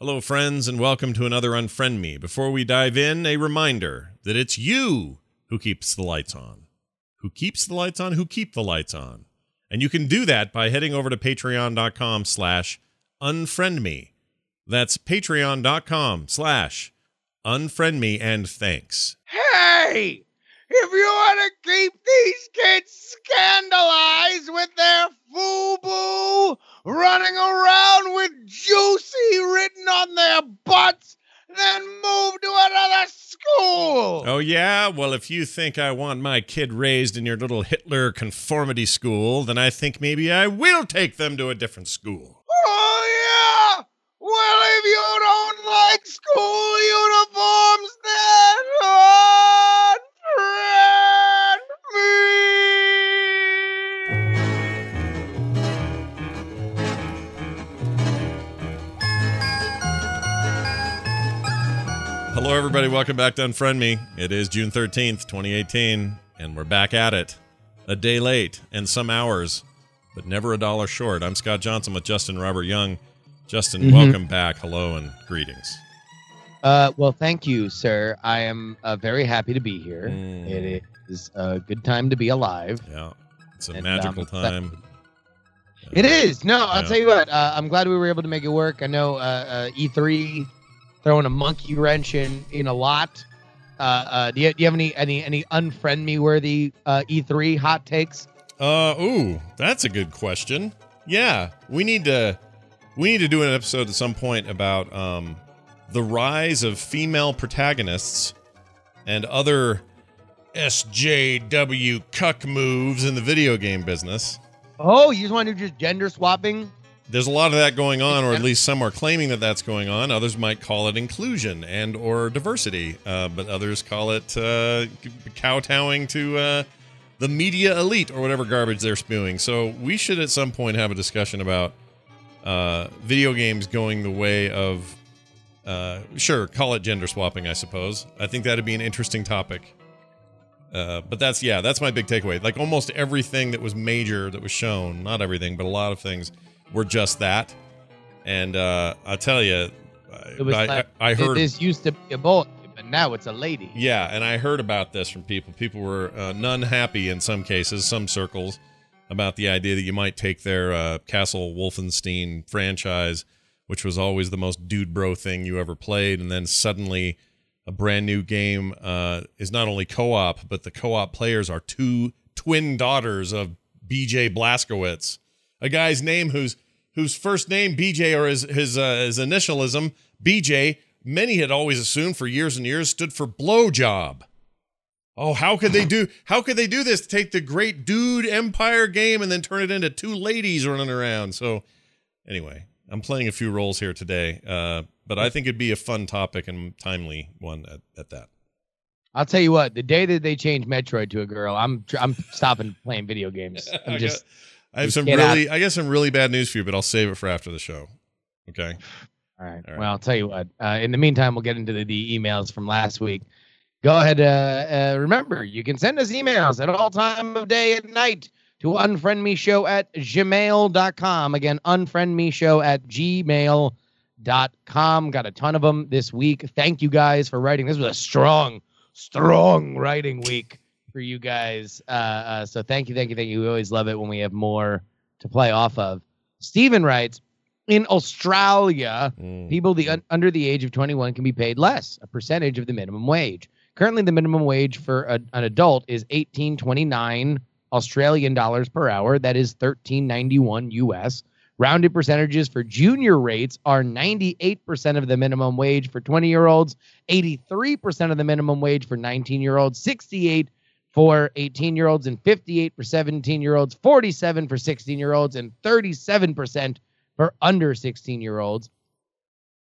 Hello, friends, and welcome to another Unfriend Me. Before we dive in, a reminder that it's you who keeps the lights on. Who keeps the lights on? Who keep the lights on? And you can do that by heading over to patreon.com slash unfriend me. That's patreon.com slash unfriend me and thanks. Hey! If you want to keep these kids scandalized with their FUBU running around with juicy written on their butts, then move to another school. Oh, yeah? Well, if you think I want my kid raised in your little Hitler conformity school, then I think maybe I will take them to a different school. Oh, yeah? Well, if you don't like school uniforms, then unfriend me. Hello, everybody. Welcome back to Unfriend Me. It is June 13th, 2018, and we're back at it. A day late and some hours, but never a dollar short. I'm Scott Johnson with Justin Robert Young. Justin, Mhm. welcome back. Hello and greetings. Uh, well, thank you, sir. I am uh, very happy to be here. Mm. It is a good time to be alive. Yeah, it's a And, magical um, time. It is. No, I'll Yeah. tell you what. Uh, I'm glad we were able to make it work. I know uh, uh, E3 throwing a monkey wrench in in a lot. Uh, uh, do, you, do you have any any any unfriend me worthy uh, E3 hot takes? Uh, ooh, that's a good question. Yeah, we need to we need to do an episode at some point about um the rise of female protagonists and other SJW cuck moves in the video game business. Oh, you just want to do just gender swapping? There's a lot of that going on, or at least some are claiming that that's going on. Others might call it inclusion and or diversity, uh, but others call it uh, kowtowing to uh, the media elite or whatever garbage they're spewing. So we should at some point have a discussion about uh, video games going the way of, uh, sure, call it gender swapping. I suppose. I think that'd be an interesting topic. Uh, but that's yeah, that's my big takeaway. Like almost everything that was major that was shown, not everything, but a lot of things were just that. And uh, I'll tell you, I, like, I, I heard, this used to be a boy, but now it's a lady. yeah, and I heard about this from people. People were uh, none happy in some cases, some circles, about the idea that you might take their uh, Castle Wolfenstein franchise, which was always the most dude bro thing you ever played, and then suddenly a brand new game uh, is not only co-op, but the co-op players are two twin daughters of B.J. Blazkowicz, a guy's name whose whose first name BJ or his his uh, his initialism BJ. Many had always assumed for years and years stood for blowjob. Oh, how could they do? How could they do this? Take the great dude Empire game and then turn it into two ladies running around. So, anyway, I'm playing a few roles here today, uh, but I think it'd be a fun topic and timely one at, at that. I'll tell you what. The day that they change Metroid to a girl, I'm I'm stopping playing video games. I'm just I have some get out. really, I guess some really bad news for you, but I'll save it for after the show. Okay. All right. All right. Well, I'll tell you what. Uh, in the meantime, we'll get into the, the emails from last week. Go ahead. Uh, uh, remember, you can send us emails at all time of day and night to unfriendmeshow at gmail.com. Again, unfriendmeshow at gmail.com. Got a ton of them this week. Thank you guys for writing. This was a strong, strong writing week for you guys. Uh, uh, so thank you, thank you, thank you. We always love it when we have more to play off of. Steven writes, in Australia, Mm. People the un- under the age of 21 can be paid less, a percentage of the minimum wage. Currently, the minimum wage for a, an adult is 18.29 Australian dollars per hour. That is 13.91 US. Rounded percentages for junior rates are 98% of the minimum wage for 20 year olds, 83% of the minimum wage for 19 year olds, 68 for 18 year olds, and 58 for 17 year olds, 47 for 16 year olds, and 37% for under 16 year olds.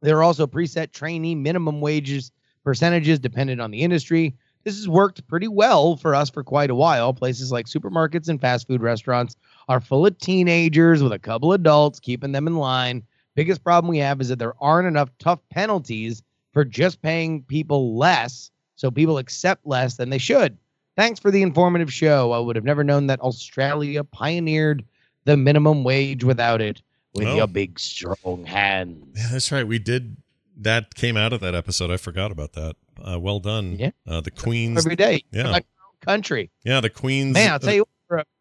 There are also preset trainee minimum wages percentages dependent on the industry. This has worked pretty well for us for quite a while. Places like supermarkets and fast food restaurants are full of teenagers with a couple adults keeping them in line. Biggest problem we have is that there aren't enough tough penalties for just paying people less, so people accept less than they should. Thanks for the informative show. I would have never known that Australia pioneered the minimum wage without it with Oh. your big strong hands. Yeah, that's right. We did that came out of that episode. I forgot about that. Uh, well done. Yeah. Uh, the Queens. Every day. Yeah. Like country. Yeah, the Queens. Man, I'll tell you what,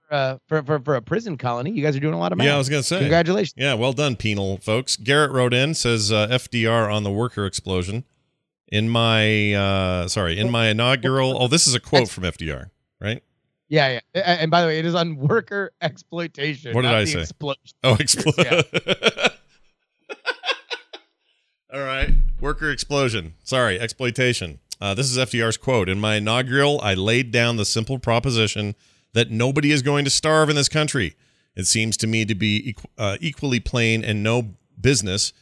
for a, for, for, for, a prison colony, you guys are doing a lot of math. Yeah, I was gonna say. Congratulations. Yeah, well done, penal folks. Garrett wrote in says uh, FDR on the worker explosion. In my uh, sorry, in my inaugural. Oh, this is a quote from FDR, right? Yeah, yeah. And by the way, it is on worker exploitation. What did I say? Explosion. Oh, explode. All right. Worker explosion. Sorry, exploitation. Uh, this is FDR's quote. In my inaugural, I laid down the simple proposition that nobody is going to starve in this country. It seems to me to be equ- uh, equally plain and no business.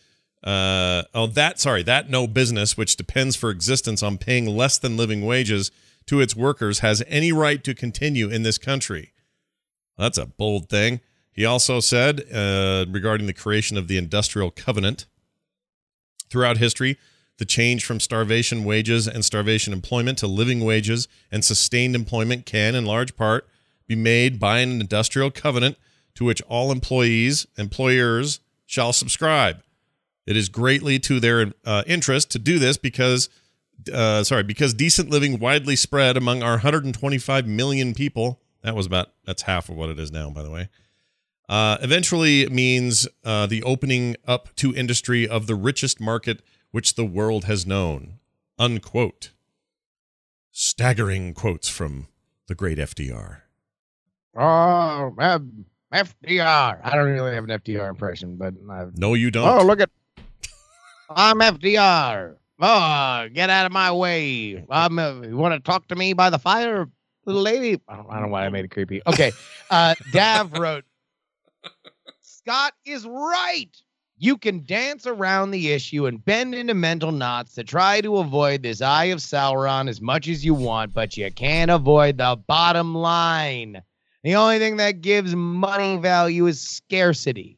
Uh, oh, that, sorry, that no business, which depends for existence on paying less than living wages to its workers, has any right to continue in this country. That's a bold thing. He also said uh, regarding the creation of the industrial covenant throughout history, the change from starvation wages and starvation employment to living wages and sustained employment can, in large part, be made by an industrial covenant to which all employees, employers shall subscribe. It is greatly to their uh, interest to do this because, uh, sorry, because decent living widely spread among our 125 million people. That was about that's half of what it is now, by the way. Uh, eventually means uh, the opening up to industry of the richest market which the world has known. Unquote. Staggering quotes from the great FDR. Oh, uh, FDR. I don't really have an FDR impression, but I've No, you don't. Oh, look at. I'm FDR. Oh, get out of my way. I'm. Uh, you want to talk to me by the fire, little lady? I don't, I don't know why I made it creepy. Okay. Uh, Dav wrote. Scott is right. You can dance around the issue and bend into mental knots to try to avoid this eye of Sauron as much as you want, but you can't avoid the bottom line. The only thing that gives money value is scarcity.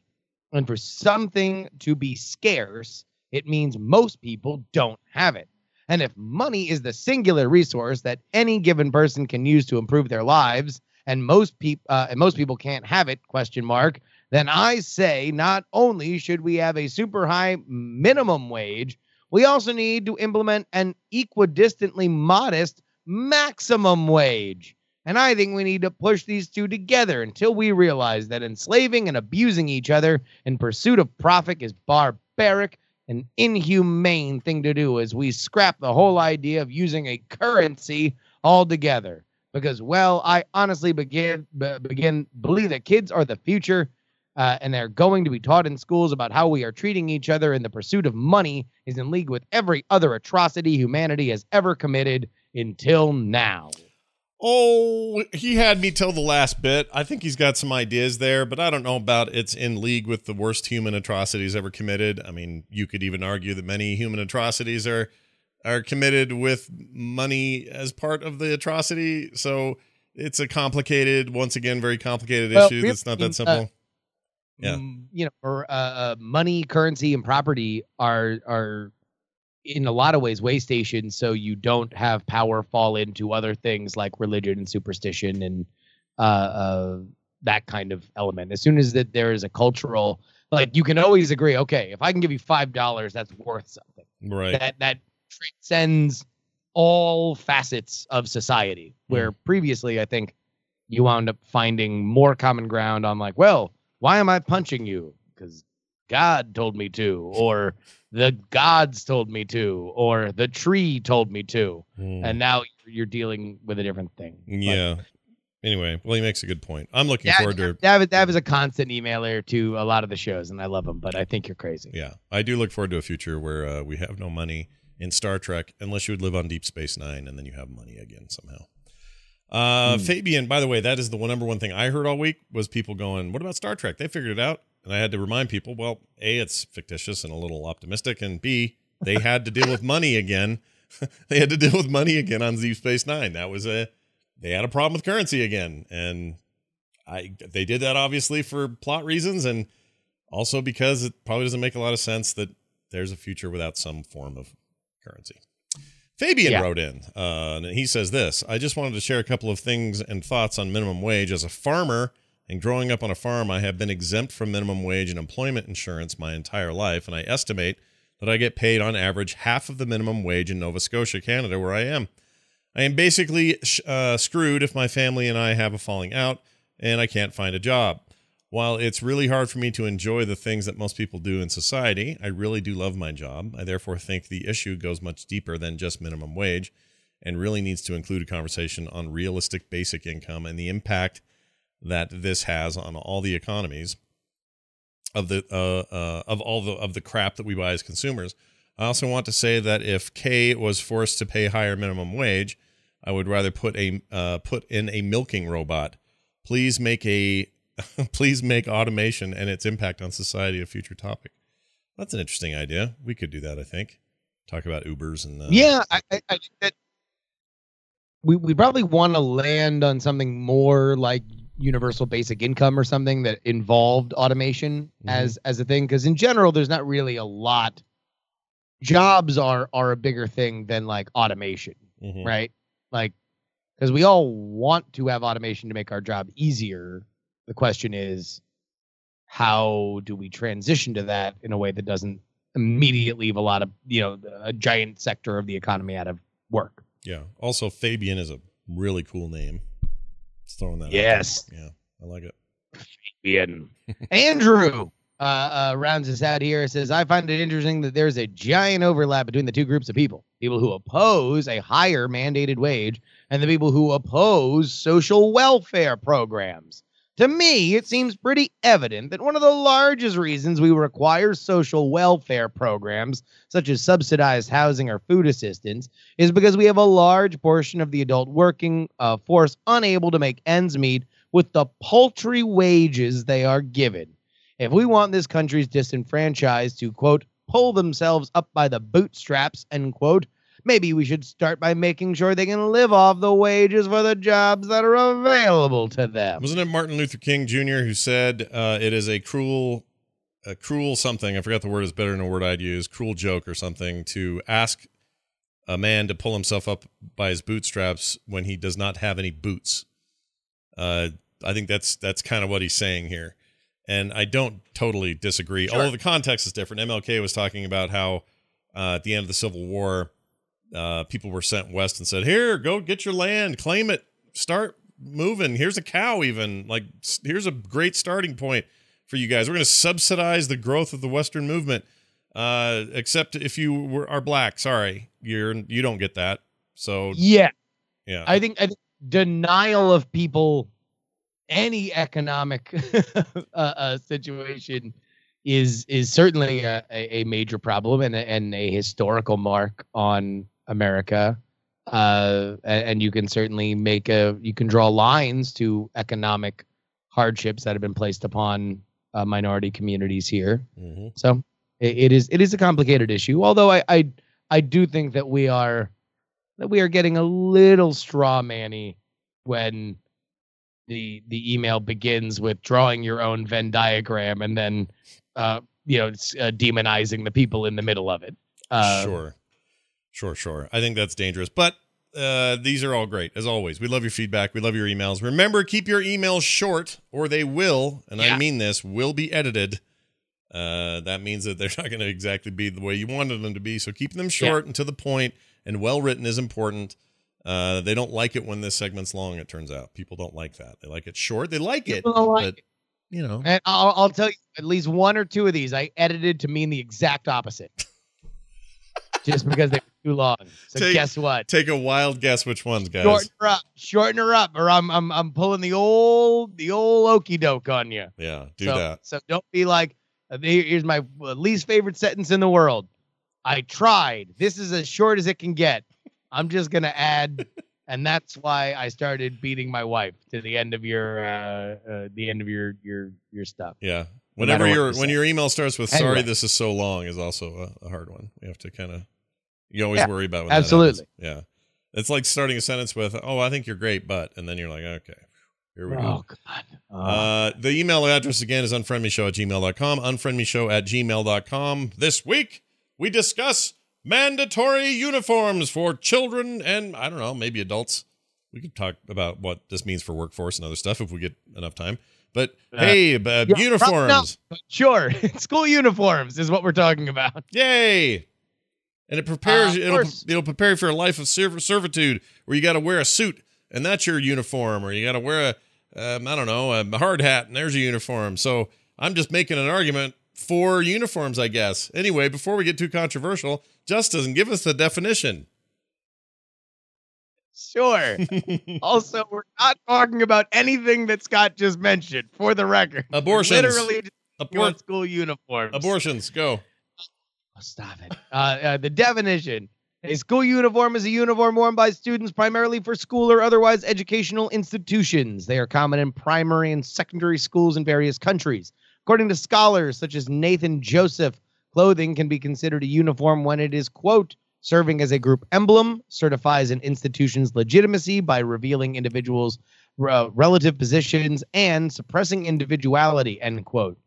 And for something to be scarce, it means most people don't have it. And if money is the singular resource that any given person can use to improve their lives, and most people uh, and most people can't have it, question mark, then I say not only should we have a super high minimum wage, we also need to implement an equidistantly modest maximum wage. And I think we need to push these two together until we realize that enslaving and abusing each other in pursuit of profit is barbaric and inhumane thing to do as we scrap the whole idea of using a currency altogether. Because, well, I honestly begin be- begin believe that kids are the future, uh, and they're going to be taught in schools about how we are treating each other, and the pursuit of money is in league with every other atrocity humanity has ever committed until now. Oh, he had me till the last bit. I think he's got some ideas there, but I don't know about it's in league with the worst human atrocities ever committed. I mean, you could even argue that many human atrocities are are committed with money as part of the atrocity. So it's a complicated, once again, very complicated Well, issue. That's not that uh, simple. Yeah. mm, you know, or uh, uh, money, currency, and property are are in a lot of ways way stations, so you don't have power fall into other things like religion and superstition and uh, uh, that kind of element. As soon as that there is a cultural, like you can always agree, okay, if I can give you five dollars, that's worth something. right. That that transcends all facets of society. Where previously, I think you wound up finding more common ground on like, well, why am I punching you? Because God told me to, or the gods told me to, or the tree told me to, Mm. and now you're dealing with a different thing. But- yeah. Anyway, well, he makes a good point. I'm looking Yeah, forward to. David, David is a constant emailer to a lot of the shows, and I love him, but I think you're crazy. Yeah, I do look forward to a future where uh, we have no money in Star Trek unless you would live on Deep Space Nine, and then you have money again somehow. Uh, Hmm. Fabian, by the way, that is the one number one thing I heard all week was people going, "What about Star Trek? They figured it out." And I had to remind people, well, a, it's fictitious and a little optimistic, and b, they had to deal with money again. they had to deal with money again on Deep Space Nine. That was a they had a problem with currency again, and I they did that obviously for plot reasons and also because it probably doesn't make a lot of sense that there's a future without some form of currency. Fabian Yeah. wrote in, uh, and he says this I just wanted to share a couple of things and thoughts on minimum wage. As a farmer and growing up on a farm, I have been exempt from minimum wage and employment insurance my entire life, and I estimate that I get paid on average half of the minimum wage in Nova Scotia, Canada, where I am. I am basically uh, screwed if my family and I have a falling out and I can't find a job. While it's really hard for me to enjoy the things that most people do in society, I really do love my job. I therefore think the issue goes much deeper than just minimum wage and really needs to include a conversation on realistic basic income and the impact that this has on all the economies of the uh, uh, of all the of the crap that we buy as consumers. I also want to say that if K was forced to pay higher minimum wage, I would rather put a uh, put in a milking robot. Please make a please make automation and its impact on society a future topic. That's an interesting idea. We could do that. I think talk about Ubers and uh, yeah, I, I, I think that we we probably want to land on something more like universal basic income or something that involved automation Mhm. as as a thing because in general there's not really a lot jobs are are a bigger thing than like automation mhm. right like because we all want to have automation to make our job easier the question is how do we transition to that in a way that doesn't immediately leave a lot of you know a giant sector of the economy out of work Yeah. Also, Fabian is a really cool name. Just throwing that. Yes. there. Yeah, I like it. Ian. Andrew uh, uh, rounds us out here. Says, I find it interesting that there's a giant overlap between the two groups of people people who oppose a higher mandated wage and the people who oppose social welfare programs. To me, it seems pretty evident that one of the largest reasons we require social welfare programs, such as subsidized housing or food assistance, is because we have a large portion of the adult working uh, force unable to make ends meet with the paltry wages they are given. If we want this country's disenfranchised to, quote, pull themselves up by the bootstraps, end quote, maybe we should start by making sure they can live off the wages for the jobs that are available to them. Wasn't it Martin Luther King Jr. who said uh, it is a cruel, a cruel something? I forgot the word is better than a word I'd use. Cruel joke or something to ask a man to pull himself up by his bootstraps when he does not have any boots. Uh, I think that's that's kind of what he's saying here, and I don't totally disagree. Sure. Although the context is different. MLK was talking about how uh, at the end of the Civil War, uh, people were sent west and said, "Here, go get your land, claim it, start moving. Here's a cow, even like here's a great starting point for you guys. We're going to subsidize the growth of the Western movement, uh, except if you were are black. Sorry, you're you don't get that. So Yeah, yeah, I think, I think denial of people any economic uh, uh, situation is is certainly a, a major problem and a, and a historical mark on America. Uh, and you can certainly make a you can draw lines to economic hardships that have been placed upon uh, minority communities here. Mhm. So it, it is it is a complicated issue. Although I, I I do think that we are that we are getting a little straw manny when the the email begins with drawing your own Venn diagram and then uh you know uh, demonizing the people in the middle of it. Uh, sure, sure, sure. I think that's dangerous, but uh, these are all great as always. We love your feedback. We love your emails. Remember, keep your emails short, or they will, and I mean this, will be edited. Uh, that means that they're not going to exactly be the way you wanted them to be. So keep them short and to the point, and well written is important. Uh, they don't like it when this segment's long. It turns out people don't like that. They like it short. They like it, like but it. you know, And I'll, I'll tell you, at least one or two of these I edited to mean the exact opposite, just because they were too long. So Take- guess what? take a wild guess which ones, guys. Shorten her up, shorten her up, or I'm I'm I'm pulling the old the old okey doke on you. Yeah, do so, that. So don't be like, uh, here's my uh, least favorite sentence in the world. I tried. This is as short as it can get. I'm just gonna add, and that's why I started beating my wife to the end of your uh, uh the end of your your your stuff. Yeah. Whenever what your when your email starts with "Sorry, Anyway. this is so long" is also a, a hard one. We have to kind of you always Yeah, worry about when absolutely. That yeah. It's like starting a sentence with "Oh, I think you're great, but," and then you're like, "Okay, here we Oh go." God. Oh. Uh, the email address again is unfriendmeshow at gmail.com. Unfriendmeshow at gmail.com. This week we discuss mandatory uniforms for children and I don't know, maybe adults. We could talk about what this means for workforce and other stuff if we get enough time. But Uh, hey, uh, yeah, uniforms. But sure, school uniforms is what we're talking about. Yay! And it prepares Uh, it'll it'll prepare you for a life of servitude where you got to wear a suit and that's your uniform, or you got to wear a um, I don't know a hard hat and there's a uniform. So I'm just making an argument for uniforms, I guess. Anyway, before we get too controversial, Justin, give us the definition. Sure. also, we're not talking about anything that Scott just mentioned. For the record, Abortions. literally just Abor- school uniforms. abortions, go. Oh, stop it. Uh, uh, the definition. A school uniform is a uniform worn by students primarily for school or otherwise educational institutions. They are common in primary and secondary schools in various countries. According to scholars such as Nathan Joseph, clothing can be considered a uniform when it is, quote, serving as a group emblem, certifies an institution's legitimacy by revealing individuals' uh, relative positions, and suppressing individuality, end quote.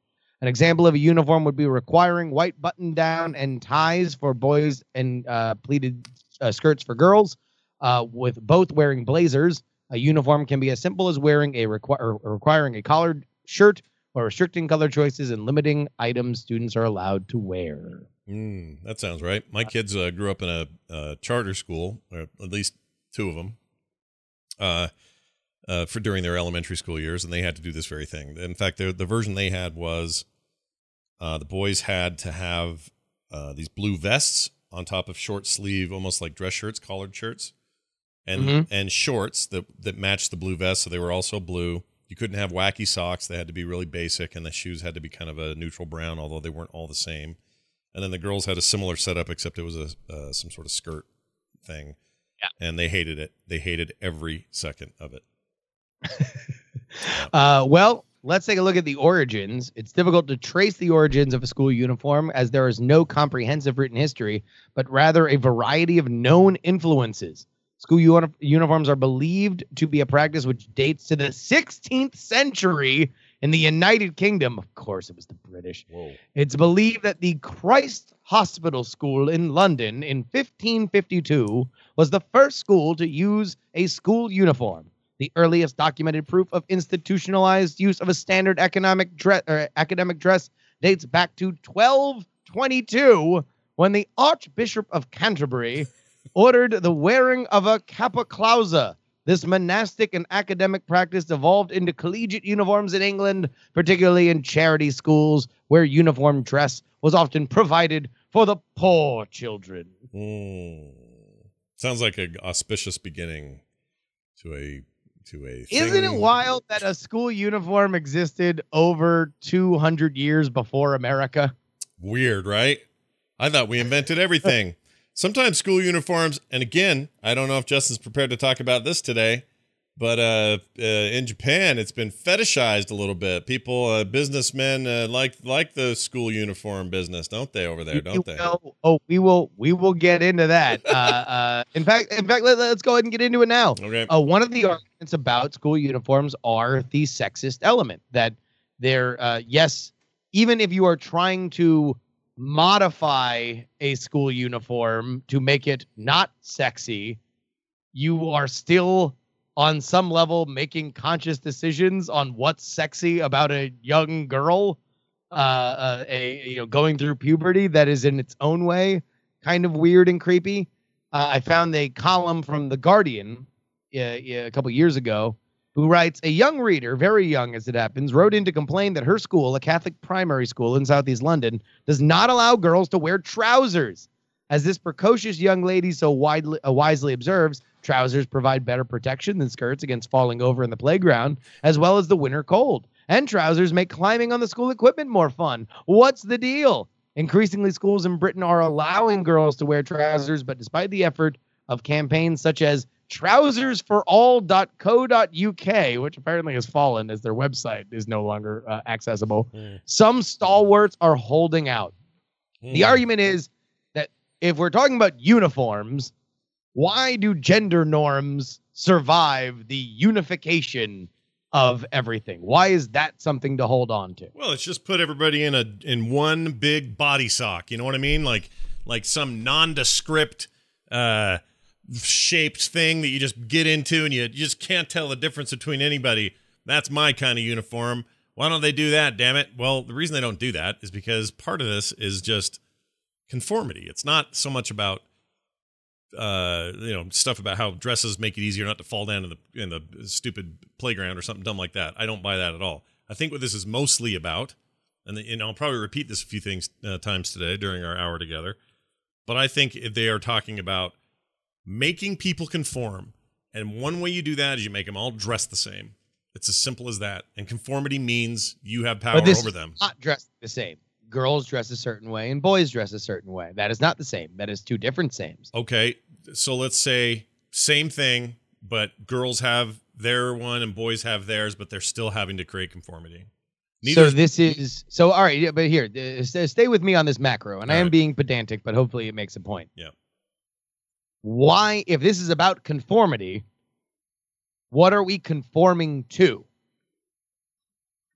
An example of a uniform would be requiring white button down and ties for boys and uh, pleated uh, skirts for girls, uh, with both wearing blazers. A uniform can be as simple as wearing a or requiring a collared shirt or restricting color choices and limiting items students are allowed to wear. Mm, that sounds right. My kids uh, grew up in a, uh charter school, or at least two of them, uh, uh, for during their elementary school years, and they had to do this very thing. In fact, the the version they had was uh, the boys had to have uh, these blue vests on top of short sleeve, almost like dress shirts, collared shirts, and Mhm. and shorts that that matched the blue vest, so they were also blue. You couldn't have wacky socks; they had to be really basic, and the shoes had to be kind of a neutral brown, although they weren't all the same. And then the girls had a similar setup, except it was a uh, some sort of skirt thing. Yeah. And they hated it. They hated every second of it. Uh, well, let's take a look at the origins. It's difficult to trace the origins of a school uniform as there is no comprehensive written history, but rather a variety of known influences. School uni- uniforms are believed to be a practice which dates to the 16th century in the United Kingdom. Of course, it was the British. Whoa. It's believed that the Christ Hospital School in London in 1552 was the first school to use a school uniform. The earliest documented proof of institutionalized use of a standard economic dress or academic dress dates back to 1222 when the Archbishop of Canterbury ordered the wearing of a cappa clausa. This monastic and academic practice evolved into collegiate uniforms in England, particularly in charity schools where uniform dress was often provided for the poor children. Mm. Sounds like an auspicious beginning to a to a. Isn't it wild that a school uniform existed over 200 years before America? Weird, right? I thought we invented everything. Sometimes school uniforms, and again, I don't know if Justin's prepared to talk about this today, but uh, uh, in Japan, it's been fetishized a little bit. People, uh, businessmen, uh, like like the school uniform business, don't they? Over there, don't they? will- oh, we will we will get into that. uh, uh, in fact, in fact, let, us go ahead and get into it now. Okay. Uh, one of the arguments about school uniforms are the sexist element that they're uh, yes, even if you are trying to modify a school uniform to make it not sexy, you are still on some level making conscious decisions on what's sexy about a young girl uh, uh a you know going through puberty that is in its own way kind of weird and creepy. Uh, i found a column from the guardian uh, a couple years ago who writes a young reader very young as it happens wrote in to complain that her school a catholic primary school in southeast london does not allow girls to wear trousers as this precocious young lady so widely, uh, wisely observes trousers provide better protection than skirts against falling over in the playground as well as the winter cold and trousers make climbing on the school equipment more fun what's the deal increasingly schools in britain are allowing girls to wear trousers but despite the effort of campaigns such as trousersforall.co.uk, which apparently has fallen as their website is no longer uh, accessible. Mm. Some stalwarts are holding out. The Mm. argument is that if we're talking about uniforms, why do gender norms survive the unification of everything? Why is that something to hold on to? Well, it's just put everybody in a in one big body sock. You know what I mean? Like like some nondescript uh shaped thing that you just get into and you just can't tell the difference between anybody. That's my kind of uniform. Why don't they do that, damn it? Well, the reason they don't do that is because part of this is just conformity. It's not so much about uh, you know, stuff about how dresses make it easier not to fall down in the in the stupid playground or something dumb like that. I don't buy that at all. I think what this is mostly about, and, the, and I'll probably repeat this a few things uh, times today during our hour together, but I think they are talking about making people conform, and one way you do that is you make them all dress the same. It's as simple as that. And conformity means you have power But this over them. not dressed the same. Girls dress a certain way and boys dress a certain way. That is not the same. That is two different sames. Okay, so let's say same thing, but girls have their one and boys have theirs, but they're still having to create conformity. so this is so all right. yeah, But here, uh, stay with me on this macro, and I am right. being pedantic, but hopefully it makes a point. Yeah. Why, if this is about conformity, what are we conforming to?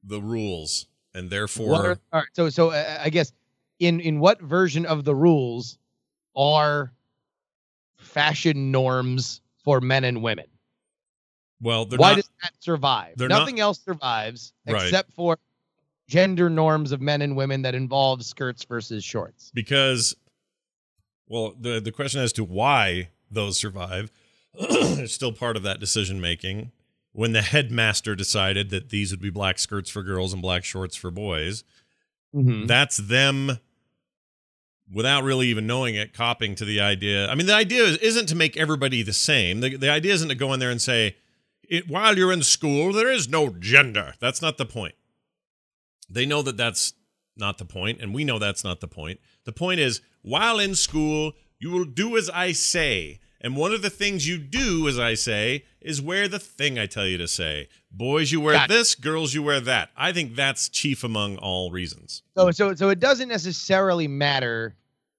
the rules, and therefore What are, all right, so so uh, I guess in in what version of the rules are fashion norms for men and women? well, they're Why not. does that survive? they're not- Nothing else survives Right. except for gender norms of men and women that involve skirts versus shorts. because well the the question as to why those survive is still part of that decision making when the headmaster decided that these would be black skirts for girls and black shorts for boys Mm-hmm. that's them without really even knowing it copying to the idea. I mean the idea is, isn't to make everybody the same. The, the idea isn't to go in there and say it, while you're in school there is no gender. That's not the point. They know that that's not the point and we know that's not the point. The point is while in school you will do as i say and one of the things you do as i say is wear the thing i tell you to say boys you wear Got it. this girls you wear that i think that's chief among all reasons So so so it doesn't necessarily matter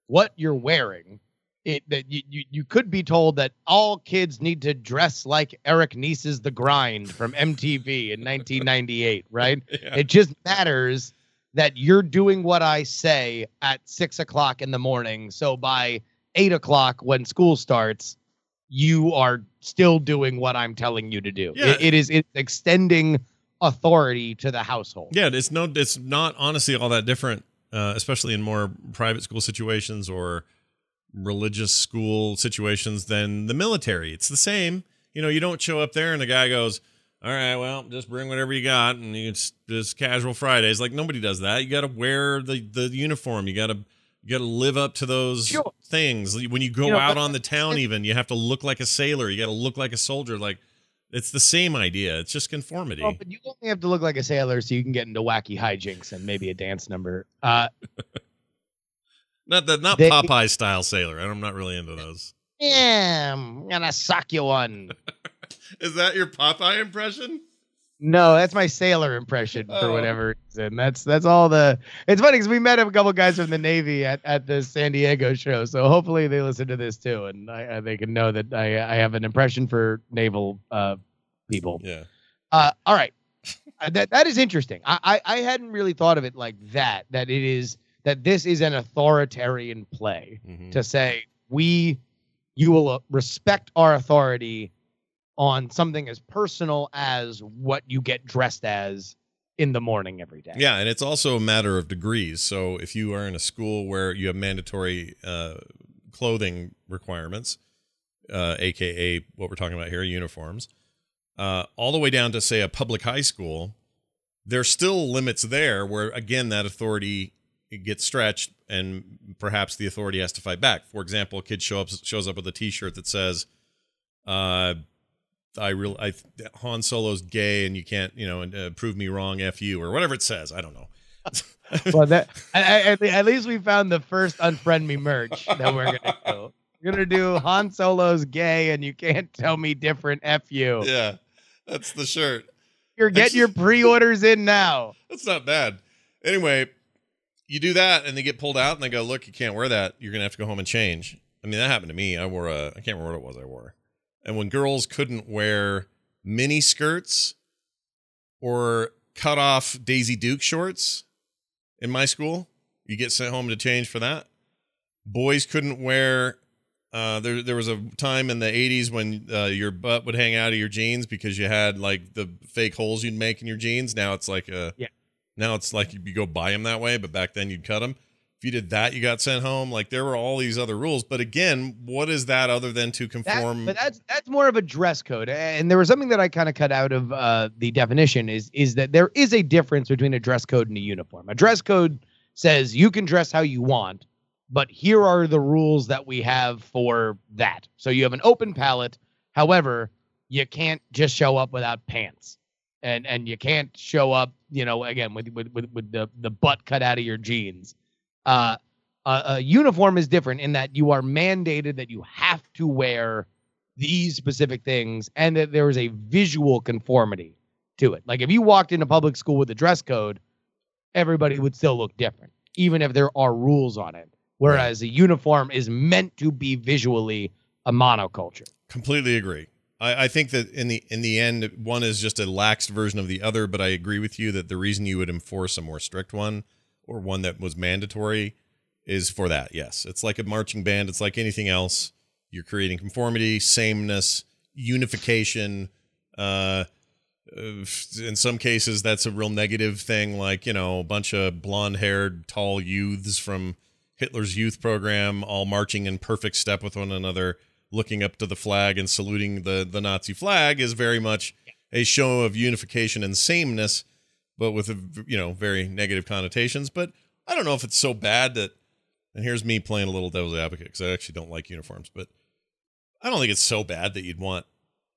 what you're wearing. It that you, you you could be told that all kids need to dress like Eric Nies's The Grind from MTV in 1998, right? Yeah. It just matters that you're doing what I say at six o'clock in the morning. So by eight o'clock when school starts, you are still doing what I'm telling you to do. Yeah. It- it is it's extending authority to the household. Yeah, it's no, it's not honestly all that different, uh, especially in more private school situations or religious school situations than the military. It's the same. You know, you don't show up there and the guy goes, "All right, well, just bring whatever you got," and it's just casual Fridays. Like nobody does that. You got to wear the the uniform. You got to you got to live up to those Sure. things. When you go You know, out but- on the town, even you have to look like a sailor. You got to look like a soldier. Like it's the same idea. It's just conformity. Oh, but you only have to look like a sailor so you can get into wacky hijinks and maybe a dance number. Uh, Not the not They- Popeye style sailor. I'm not really into those. yeah, I'm gonna suck you one. Is that your Popeye impression? No, that's my sailor impression for Oh. whatever reason. That's that's all the. It's funny because we met a couple guys from the Navy at, at the San Diego show, so hopefully they listen to this too, and I, I, they can know that I I have an impression for naval uh people. Yeah. Uh, all right, Uh, that that is interesting. I, I I hadn't really thought of it like that. That it is that this is an authoritarian play Mhm. to say we you will uh, respect our authority on something as personal as what you get dressed as in the morning every day. Yeah, and it's also a matter of degrees. So if you are in a school where you have mandatory uh, clothing requirements, uh, aka what we're talking about here, uniforms, uh, all the way down to say a public high school, there's still limits there where again that authority gets stretched and perhaps the authority has to fight back. For example, a kid show up shows up with a T-shirt that says, uh, "I real I Han Solo's gay and you can't you know and, uh, prove me wrong, f you" or whatever it says. I don't know. Well, that I, I, at least we found the first unfriend me merch that we're gonna do. We're gonna do Han Solo's gay, and you can't tell me different. F you. yeah, that's the shirt. You're get your pre-orders in now. That's not bad. Anyway, you do that and they get pulled out and they go, "Look, you can't wear that. You're gonna have to go home and change." I mean, that happened to me. I wore a I can't remember what it was I wore. And when girls couldn't wear mini skirts or cut off Daisy Duke shorts in my school, you get sent home to change for that. Boys couldn't wear Uh, there, there was a time in the '80s when uh, your butt would hang out of your jeans because you had like the fake holes you'd make in your jeans. Now it's like a, Yeah. Now it's like you go buy them that way, but back then you'd cut them. If you did that, you got sent home. Like there were all these other rules, but again, what is that other than to That- conform? but that's that's more of a dress code. And there was something that I kind of cut out of uh, the definition is is that there is a difference between a dress code and a uniform. A dress code says you can dress how you want, but here are the rules that we have for that. So you have an open palette. However, you can't just show up without pants. And and you can't show up, you know, again with with with, with the the butt cut out of your jeans. Uh a, a uniform is different in that you are mandated that you have to wear these specific things and that there is a visual conformity to it. Like if you walked into public school with a dress code, everybody would still look different, even if there are rules on it. Whereas a uniform is meant to be visually a monoculture. Completely agree. I, I think that in the in the end, one is just a laxed version of the other. But I agree with you that the reason you would enforce a more strict one or one that was mandatory is for that. Yes, it's like a marching band. It's like anything else. You're creating conformity, sameness, unification. Uh, uh, in some cases, that's a real negative thing. Like you know, a bunch of blonde-haired, tall youths from Hitler's youth program, all marching in perfect step with one another, looking up to the flag and saluting the the Nazi flag is very much a show of unification and sameness, but with a, you know very negative connotations. But I don't know if it's so bad that. And here's me playing a little devil's advocate because I actually don't like uniforms, but I don't think it's so bad that you'd want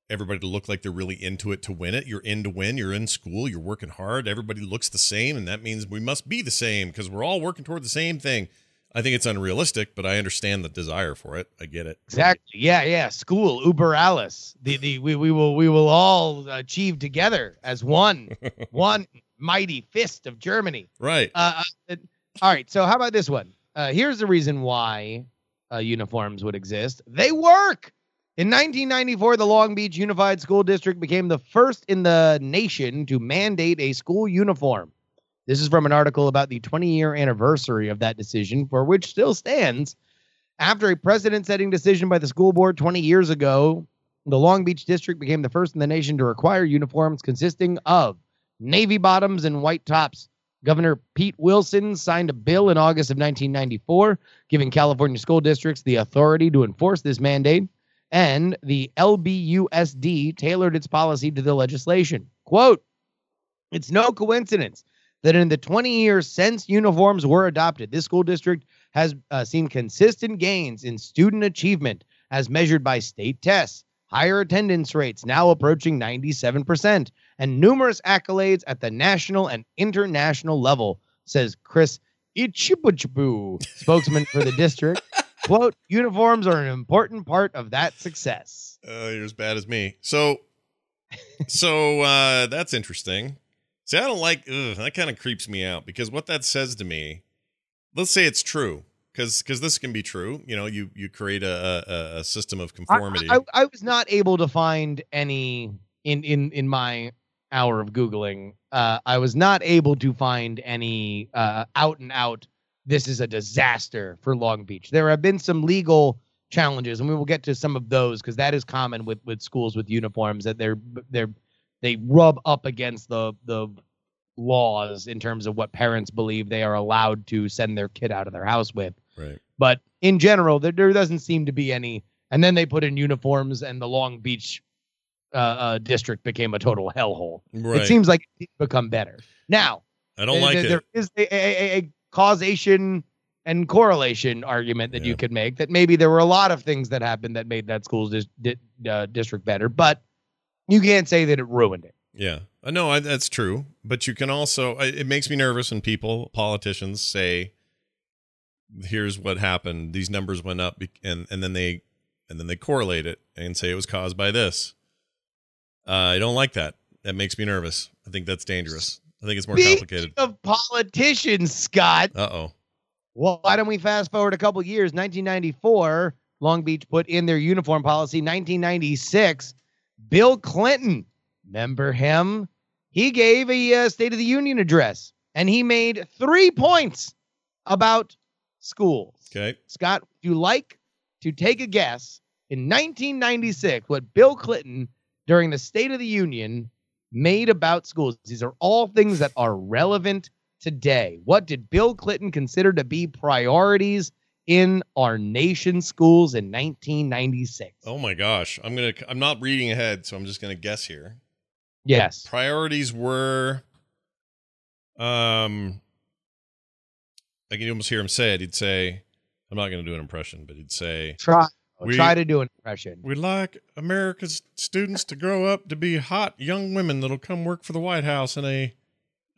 everybody to look like they're really into it to win it. You're in to win. You're in school. You're working hard. Everybody looks the same, and that means we must be the same because we're all working toward the same thing. I think it's unrealistic, but I understand the desire for it. I get it. Exactly. Yeah, yeah. School, Uber Alles. The the we, we will we will all achieve together as one, one mighty fist of Germany. Right. Uh, uh, all right. So how about this one? Uh, here's the reason why uh, uniforms would exist. They work. In 1994, the Long Beach Unified School District became the first in the nation to mandate a school uniform. This is from an article about the 20 year anniversary of that decision, for which still stands. After a precedent setting decision by the school board 20 years ago, the Long Beach District became the first in the nation to require uniforms consisting of navy bottoms and white tops. Governor Pete Wilson signed a bill in August of 1994, giving California school districts the authority to enforce this mandate, and the LBUSD tailored its policy to the legislation. Quote It's no coincidence that in the 20 years since uniforms were adopted, this school district has uh, seen consistent gains in student achievement as measured by state tests, higher attendance rates now approaching 97%, and numerous accolades at the national and international level, says Chris Ichibuchibu, spokesman for the district. Quote, uniforms are an important part of that success. Uh, you're as bad as me. So, so uh, that's interesting. See, I don't like ugh, that. Kind of creeps me out because what that says to me. Let's say it's true, because because this can be true. You know, you you create a a, a system of I, conformity. I, I was not able to find any in in in my hour of googling. Uh, I was not able to find any uh, out and out. This is a disaster for Long Beach. There have been some legal challenges, and we will get to some of those because that is common with with schools with uniforms that they're they're they rub up against the the laws in terms of what parents believe they are allowed to send their kid out of their house with. right. But in general, there, there doesn't seem to be any. And then they put in uniforms, and the Long Beach uh, uh, district became a total hellhole. Right. It seems like it's become better. Now, I don't like there- it. there is a, a, a causation and correlation argument that Yeah. you could make that maybe there were a lot of things that happened that made that school's dis- di- uh, district better, but you can't say that it ruined it. Yeah, I know I, that's true, but you can also. I, it makes me nervous when people, politicians, say, "Here's what happened. These numbers went up," and and then they and then they correlate it and say it was caused by this. Uh, I don't like that. That makes me nervous. I think that's dangerous. I think it's more Speaking complicated. of politicians, Scott, Uh oh. Well, why don't we fast forward a couple years? 1994, Long Beach put in their uniform policy. 1996, Bill Clinton, remember him? He gave a uh, State of the Union address and he made three points about schools. Okay. Scott, would you like to take a guess in 1996 what Bill Clinton during the State of the Union made about schools. These are all things that are relevant today. What did Bill Clinton consider to be priorities in our nation's schools in 1996? Oh my gosh. I'm going to I'm not reading ahead, so I'm just going to guess here. Yes. Priorities were um I can almost hear him say it. He'd say I'm not going to do an impression, but he'd say Try We- try to do an impression. We'd like America's students to grow up to be hot young women that'll come work for the White House in a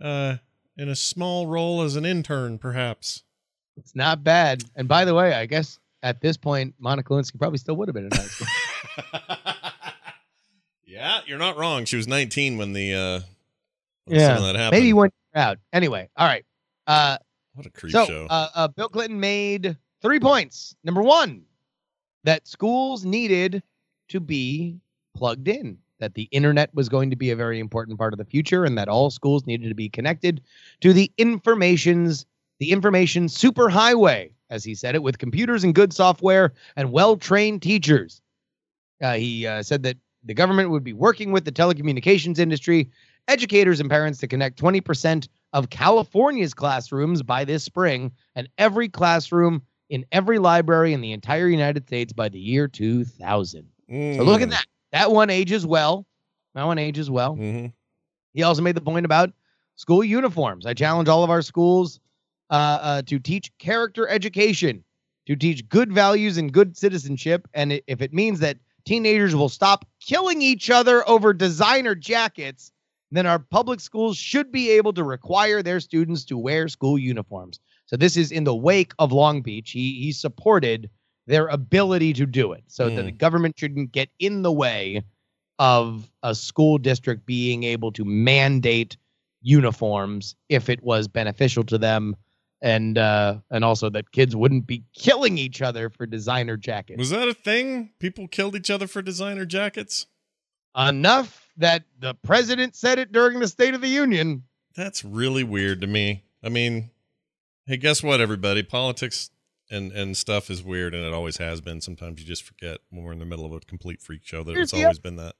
uh in a small role as an intern, perhaps. It's not bad. And by the way, I guess at this point, Monica Lewinsky probably still would have been in high school. yeah, you're not wrong. She was 19 when the uh when Yeah, some of that happened. Maybe one year out. Anyway, all right. Uh, what a creep so show. uh, uh, Bill Clinton made three points. Number one, that schools needed to be plugged in. That the internet was going to be a very important part of the future, and that all schools needed to be connected to the information's the information superhighway, as he said it, with computers and good software and well-trained teachers. Uh, he uh, said that the government would be working with the telecommunications industry, educators, and parents to connect 20% of California's classrooms by this spring, and every classroom in every library in the entire United States by the year 2000. So look at Mm. that. That one ages well. That one ages well. Mhm. He also made the point about school uniforms. I challenge all of our schools uh, uh, to teach character education, to teach good values and good citizenship. And i- if it means that teenagers will stop killing each other over designer jackets, then our public schools should be able to require their students to wear school uniforms. So this is in the wake of Long Beach. He he supported their ability to do it, so that Hmm. the government shouldn't get in the way of a school district being able to mandate uniforms if it was beneficial to them and uh and also that kids wouldn't be killing each other for designer jackets Was that a thing? People killed each other for designer jackets? enough that the president said it during the state of the union That's really weird to me. I mean, hey, guess what, everybody? Politics and and stuff is weird, and it always has been. Sometimes you just forget when we're in the middle of a complete freak show that Here's it's always been that.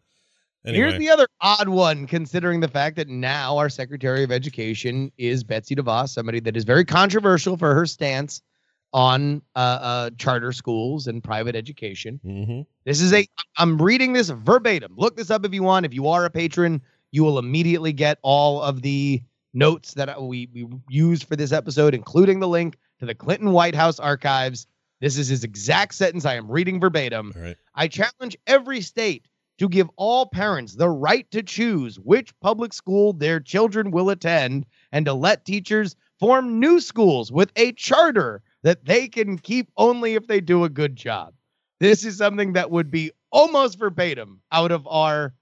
Anyway, Here's the other odd one, considering the fact that now our Secretary of Education is Betsy DeVos, somebody that is very controversial for her stance on uh, uh, charter schools and private education. hmm This is a, I'm reading this verbatim. Look this up if you want. If you are a patron, you will immediately get all of the notes that we, we used for this episode, including the link to the Clinton White House archives. This is his exact sentence. I am reading verbatim. right. I challenge every state to give all parents the right to choose which public school their children will attend and to let teachers form new schools with a charter that they can keep only if they do a good job. This is something that would be almost verbatim out of our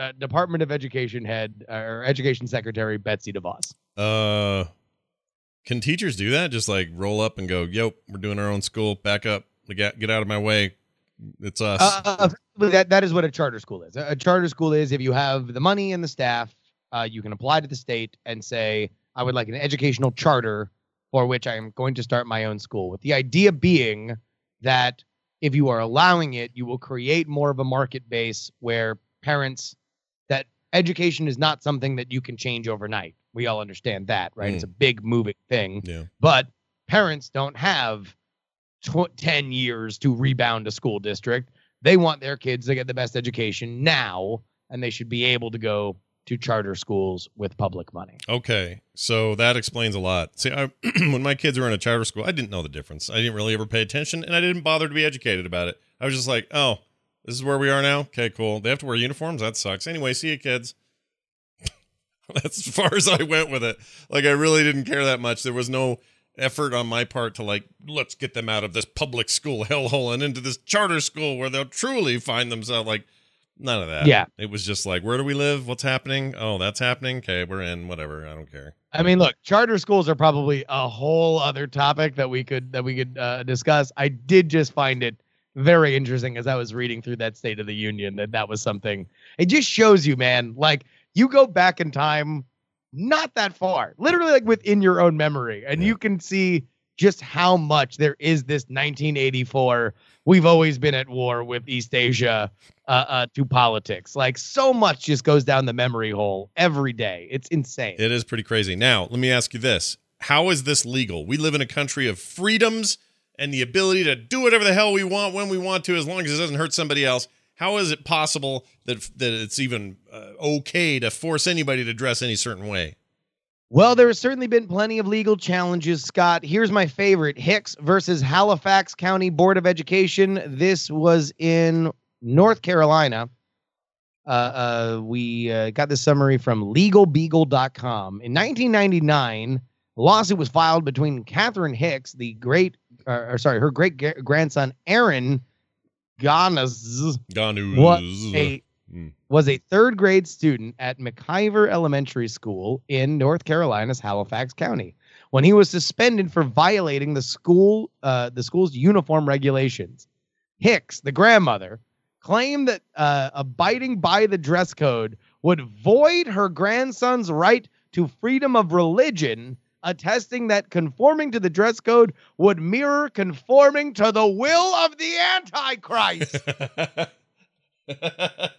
uh, Department of Education head or Education Secretary Betsy DeVos. Uh, can teachers do that? Just like roll up and go, "Yo, we're doing our own school. Back up. Get get out of my way. It's us." Uh, that that is what a charter school is. A, charter school is if you have the money and the staff, uh, you can apply to the state and say, "I would like an educational charter for which I am going to start my own school." With the idea being that if you are allowing it, you will create more of a market base where parents education is not something that you can change overnight. We all understand that, right? It's mm. a big moving thing yeah. but parents don't have tw- 10 years to rebound a school district. They want their kids to get the best education now, and they should be able to go to charter schools with public money. Okay, so that explains a lot. See, I, when my kids were in a charter school, I didn't know the difference. I didn't really ever pay attention, and I didn't bother to be educated about it. I was just like, "Oh, this is where we are now. Okay, cool. They have to wear uniforms. That sucks. Anyway, see you, kids." That's as far as I went with it. Like, I really didn't care that much. There was no effort on my part to like, let's get them out of this public school hellhole and into this charter school where they'll truly find themselves. Like, none of that. Yeah. It was just like, where do we live? What's happening? Oh, that's happening. Okay, we're in. Whatever. I don't care. I mean, look, charter schools are probably a whole other topic that we could that we could uh, discuss. I did just find it very interesting as I was reading through that State of the Union that that was something. It just shows you, man. Like you go back in time, not that far, literally like within your own memory, and Yeah. you can see just how much there is this 1984 we've always been at war with east asia uh, uh, to politics like so much just goes down the memory hole every day it's insane It is pretty crazy. Now, let me ask you this. How is this legal? We live in a country of freedoms and the ability to do whatever the hell we want when we want to as long as it doesn't hurt somebody else. How is it possible that that it's even uh, okay to force anybody to dress any certain way? Well, there has certainly been plenty of legal challenges, Scott. Here's my favorite Hicks versus Halifax County Board of Education. This was in North Carolina. Uh, uh, we uh, got this summary from legalbeagle.com. In 1999, a lawsuit was filed between Catherine Hicks, the great, uh, or sorry, her great gra- grandson, Aaron Ganas, Ganu. What a Mm. was a third grade student at McIver Elementary School in North Carolina's Halifax County when he was suspended for violating the school uh, the school's uniform regulations. Hicks, the grandmother, claimed that uh, abiding by the dress code would void her grandson's right to freedom of religion, attesting that conforming to the dress code would mirror conforming to the will of the Antichrist.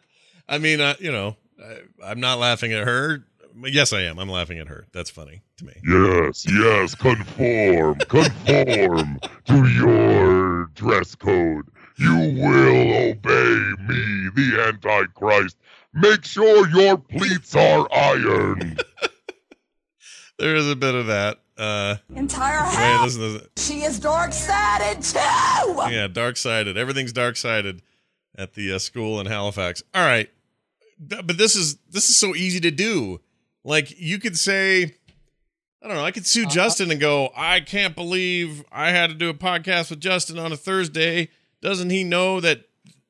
I mean, uh, you know, I, I'm not laughing at her. Yes, I am. I'm laughing at her. That's funny to me. Yes, yes, conform, conform to your dress code. You will obey me, the Antichrist. Make sure your pleats are ironed. There is a bit of that. Uh, Entire wait, house. listen. She is dark sided too. Yeah, dark sided. Everything's dark sided at the uh, school in Halifax. All right, but this is this is so easy to do. Like you could say, I don't know. I could sue Justin and go, I can't believe I had to do a podcast with Justin on a Thursday. Doesn't he know that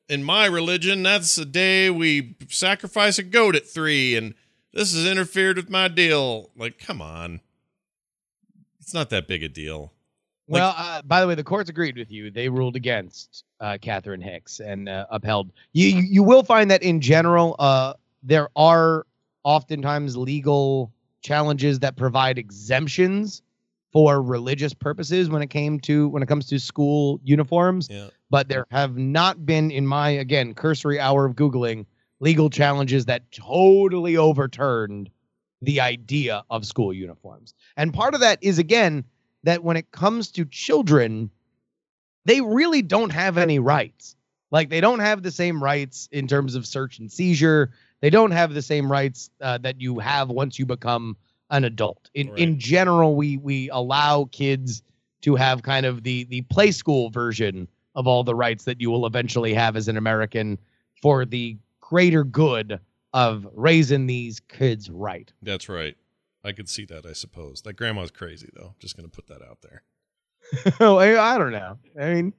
in my religion that's the day we sacrifice a goat at three, and this has interfered with my deal? Like, come on, it's not that big a deal. Like- well, uh, by the way, the courts agreed with you. They ruled against uh, Catherine Hicks and uh, upheld. You you will find that in general, uh, there are oftentimes legal challenges that provide exemptions for religious purposes when it came to when it comes to school uniforms. Yeah. But there have not been, in my again cursory hour of googling, legal challenges that totally overturned the idea of school uniforms. And part of that is again that when it comes to children, they really don't have any rights. Like they don't have the same rights in terms of search and seizure. They don't have the same rights uh, that you have once you become an adult. In Right. in general, we we allow kids to have kind of the the play school version of all the rights that you will eventually have as an American for the greater good of raising these kids right. That's right. I could see that, I suppose. That grandma's crazy, though. Just going to put that out there. Oh, I, don't know. I mean,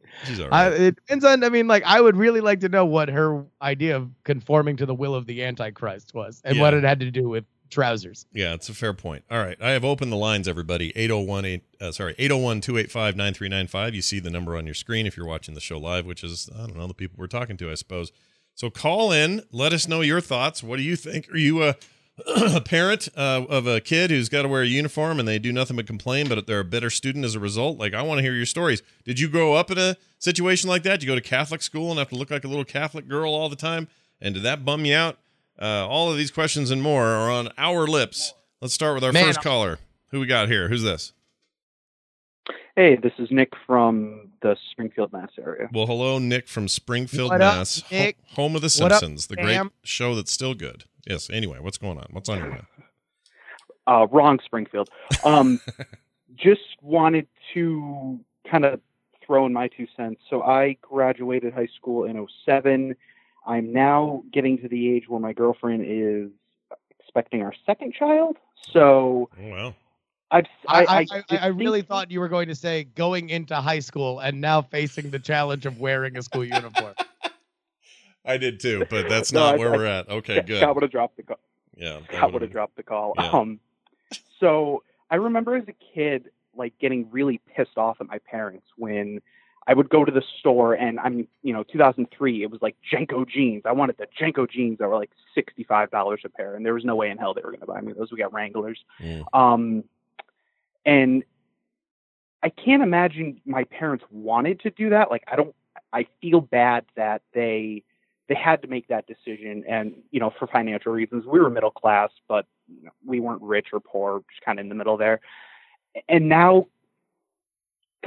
I, it depends on. I mean, like, I would really like to know what her idea of conforming to the will of the Antichrist was, and what it had to do with trousers. yeah, it's a fair point. All right. I have opened the lines, everybody. 801 eight, uh, sorry, 801 285 9395. You see the number on your screen if you're watching the show live, which is, I don't know, the people we're talking to, I suppose. So call in. Let us know your thoughts. What do you think? Are you a, a parent uh, of a kid who's got to wear a uniform and they do nothing but complain, but they're a better student as a result? Like, I want to hear your stories. Did you grow up in a situation like that? Did you go to Catholic school and have to look like a little Catholic girl all the time? And did that bum you out? Uh, all of these questions and more are on our lips. Let's start with our Man, first caller. Who we got here? Who's this? Hey, this is Nick from the Springfield, Mass area. Well, hello, Nick from Springfield, What up, Mass, ho- Nick? home of the What up, Simpsons, the great show that's still good. Yes. Anyway, what's going on? What's on your mind? Uh, wrong Springfield. Um, just wanted to kind of throw in my two cents. So I graduated high school in 07. I'm now getting to the age where my girlfriend is expecting our second child. So Oh, wow. I've, I, I, I, I, I really distinctly- thought you were going to say going into high school and now facing the challenge of wearing a school uniform. I did too, but that's No, not I- where I- we're at. Okay, good. Scott good. would have dropped the call. Yeah. that Scott would would've- have dropped the call. Yeah. Um, so I remember as a kid, like getting really pissed off at my parents when I would go to the store and I'm, you know, 2003, it was like JNCO jeans. I wanted the JNCO jeans that were like $65 a pair, and there was no way in hell they were going to buy me those. We got Wranglers. Mm. Um, and I can't imagine my parents wanted to do that. Like I don't I feel bad that they they had to make that decision and you know for financial reasons. We were middle class but you know, we weren't rich or poor just kind of in the middle there. And now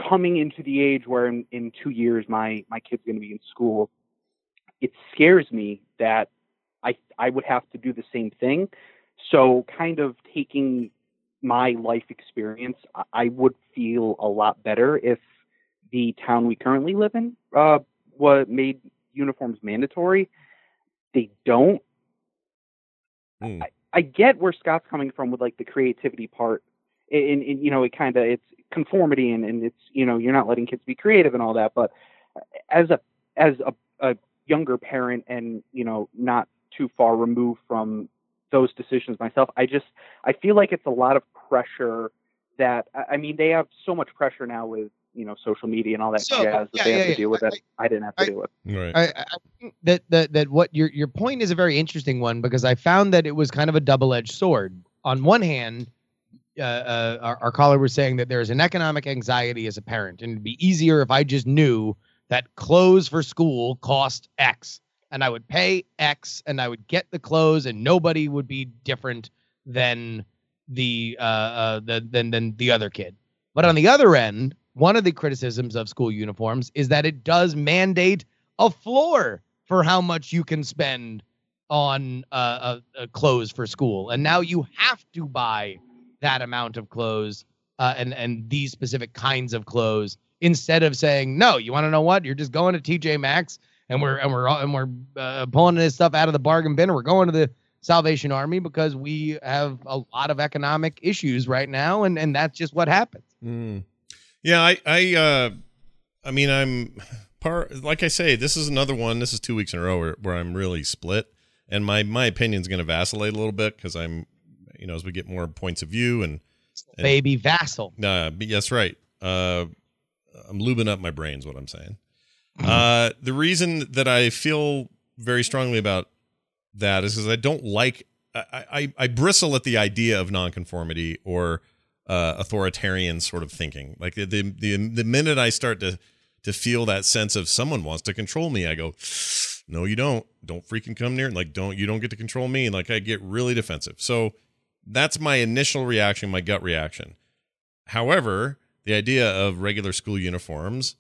coming into the age where in, in two years my my kid's going to be in school it scares me that i i would have to do the same thing. So kind of taking my life experience i, would feel a lot better if the town we currently live in uh what made uniforms mandatory they don't Hmm. I, I get where Scott's coming from with like the creativity part. And, and you know, it kind of it's conformity and, and it's you know you're not letting kids be creative and all that. But as a as a, a younger parent and you know not too far removed from those decisions myself, I just I feel like it's a lot of pressure. That I I mean, they have so much pressure now with you know social media and all that So, jazz that yeah, they have yeah, to yeah. deal with. I- That I didn't have to I- deal with. Right. I, I think that, that that what your your point is a very interesting one because I found that it was kind of a double edged sword. On one hand, uh, uh, our, our caller was saying that there's an economic anxiety as a parent, and it'd be easier if I just knew that clothes for school cost X, and I would pay X, and I would get the clothes, and nobody would be different than the uh, uh the, than than the other kid. But on the other end, one of the criticisms of school uniforms is that it does mandate a floor for how much you can spend on uh, uh, uh, clothes for school, and now you have to buy that amount of clothes uh, and and these specific kinds of clothes instead of saying no. You want to know what? You're just going to TJ Maxx and we're and we're and we're uh, pulling this stuff out of the bargain bin, we're going to the Salvation Army because we have a lot of economic issues right now, and and that's just what happens. Mm. Yeah, I, I, uh, I mean, I'm part. Like I say, this is another one. This is two weeks in a row where, where I'm really split, and my my opinion's going to vacillate a little bit because I'm, you know, as we get more points of view and, And- Baby vassal. uh, but yes, right. Uh, I'm lubing up my brains. What I'm saying. Uh, the reason that I feel very strongly about that is because I don't like. I, I I bristle at the idea of nonconformity or uh, authoritarian sort of thinking. Like the, the the minute I start to to feel that sense of someone wants to control me, I go, no, you don't. Don't freaking come near. Like don't you don't get to control me. Like I get really defensive. So that's my initial reaction, my gut reaction. However, the idea of regular school uniforms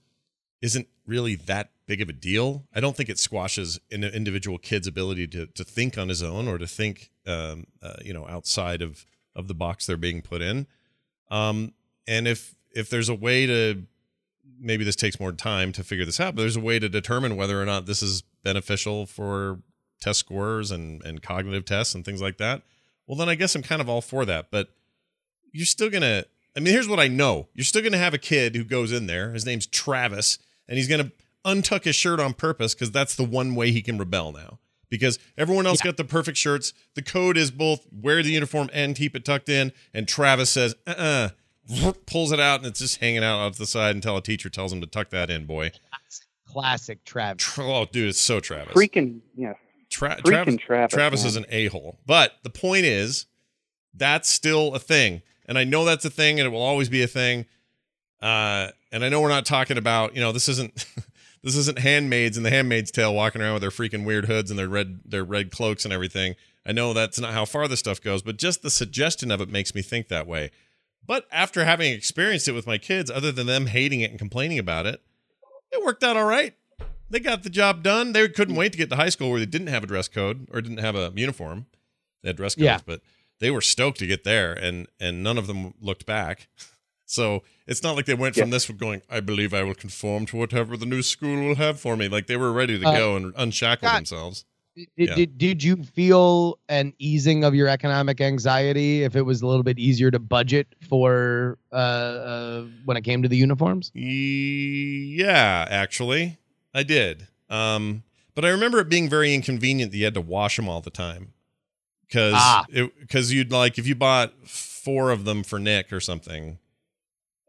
isn't really that big of a deal. I don't think it squashes an individual kid's ability to to think on his own or to think, um, uh, you know, outside of of the box they're being put in. Um, and if if there's a way to maybe this takes more time to figure this out, but there's a way to determine whether or not this is beneficial for test scores and and cognitive tests and things like that. Well, then I guess I'm kind of all for that. But you're still gonna. I mean, here's what I know: you're still gonna have a kid who goes in there. His name's Travis, and he's gonna untuck his shirt on purpose because that's the one way he can rebel now. Because everyone else got the perfect shirts. The code is both wear the uniform and keep it tucked in. And Travis says, uh uh pulls it out and it's just hanging out off the side until a teacher tells him to tuck that in, boy. Classic Travis. Tra- Oh, dude, it's so Travis. Freaking yeah, Tra- freaking Travis, Travis. Travis is an a hole. But the point is, that's still a thing. And I know that's a thing and it will always be a thing. Uh, and I know we're not talking about, you know, this isn't this isn't handmaids and the handmaid's tale walking around with their freaking weird hoods and their red their red cloaks and everything. I know that's not how far this stuff goes, but just the suggestion of it makes me think that way. But after having experienced it with my kids, other than them hating it and complaining about it, it worked out all right. They got the job done. They couldn't wait to get to high school where they didn't have a dress code or didn't have a uniform. They had dress codes, Yeah. but they were stoked to get there, and and none of them looked back. So it's not like they went from Yeah. this going, I believe I will conform to whatever the new school will have for me. Like they were ready to Uh, go and unshackle Scott, themselves. Did, Yeah. did, did you feel an easing of your economic anxiety if it was a little bit easier to budget for uh, uh, when it came to the uniforms? Yeah, actually, I did. Um, but I remember it being very inconvenient that you had to wash them all the time because Ah. because you'd like if you bought four of them for Nick or something,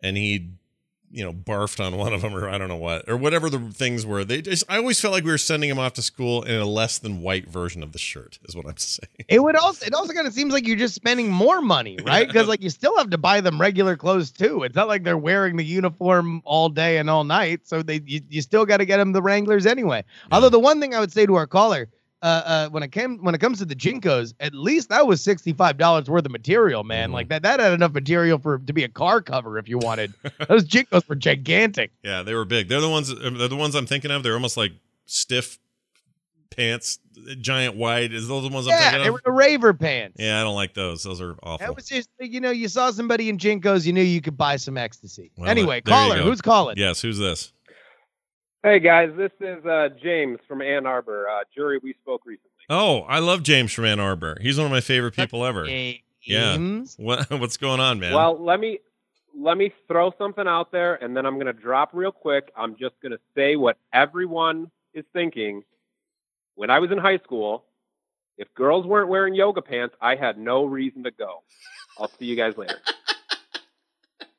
and he'd you know, barfed on one of them, or I don't know what, or whatever the things were. They just, I always felt like we were sending him off to school in a less than white version of the shirt, is what I'm saying. It would also it also kind of seems like you're just spending more money, right? Because like you still have to buy them regular clothes too. It's not like they're wearing the uniform all day and all night, so they you, you still got to get them the Wranglers anyway. Although the one thing I would say to our caller, uh, uh, when it came when it comes to the JNCOs, at least that was sixty five dollars worth of material, man. Mhm. Like that that had enough material for to be a car cover if you wanted. Those JNCOs were gigantic. Yeah, they were big. They're the ones. They're the ones I'm thinking of. They're almost like stiff pants, giant wide. Is those the ones I'm Yeah, thinking they of? were the raver pants. Yeah, I don't like those. Those are awful. That was just you know you saw somebody in JNCOs, you knew you could buy some ecstasy. Well, anyway, caller, who's calling? yes, who's this? Hey guys, this is uh, James from Ann Arbor. Uh, jury, we spoke recently. Oh, I love James from Ann Arbor. He's one of my favorite people ever. Yeah. James. What what's going on, man? Well, let me let me throw something out there, and then I'm going to drop real quick. I'm just going to say what everyone is thinking. When I was in high school, if girls weren't wearing yoga pants, I had no reason to go. I'll see you guys later.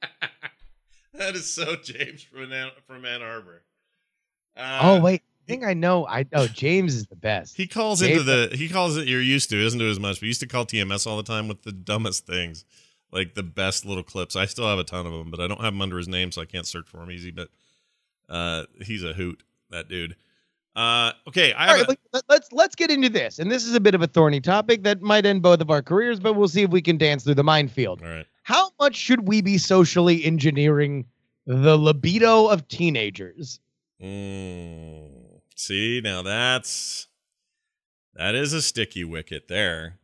that is so James from Ann, from Ann Arbor. Uh, Oh wait, I think I know. I oh James is the best. He calls James- into the he calls it you're used to. He doesn't do as much, but he used to call TMS all the time with the dumbest things, like the best little clips. I still have a ton of them, but I don't have them under his name, so I can't search for him easy. But uh, he's a hoot, that dude. Uh, okay, I All right, a, let- let's let's get into this, and this is a bit of a thorny topic that might end both of our careers, but we'll see if we can dance through the minefield. all right. How much should we be socially engineering the libido of teenagers? Mm, see, now that's that is a sticky wicket there.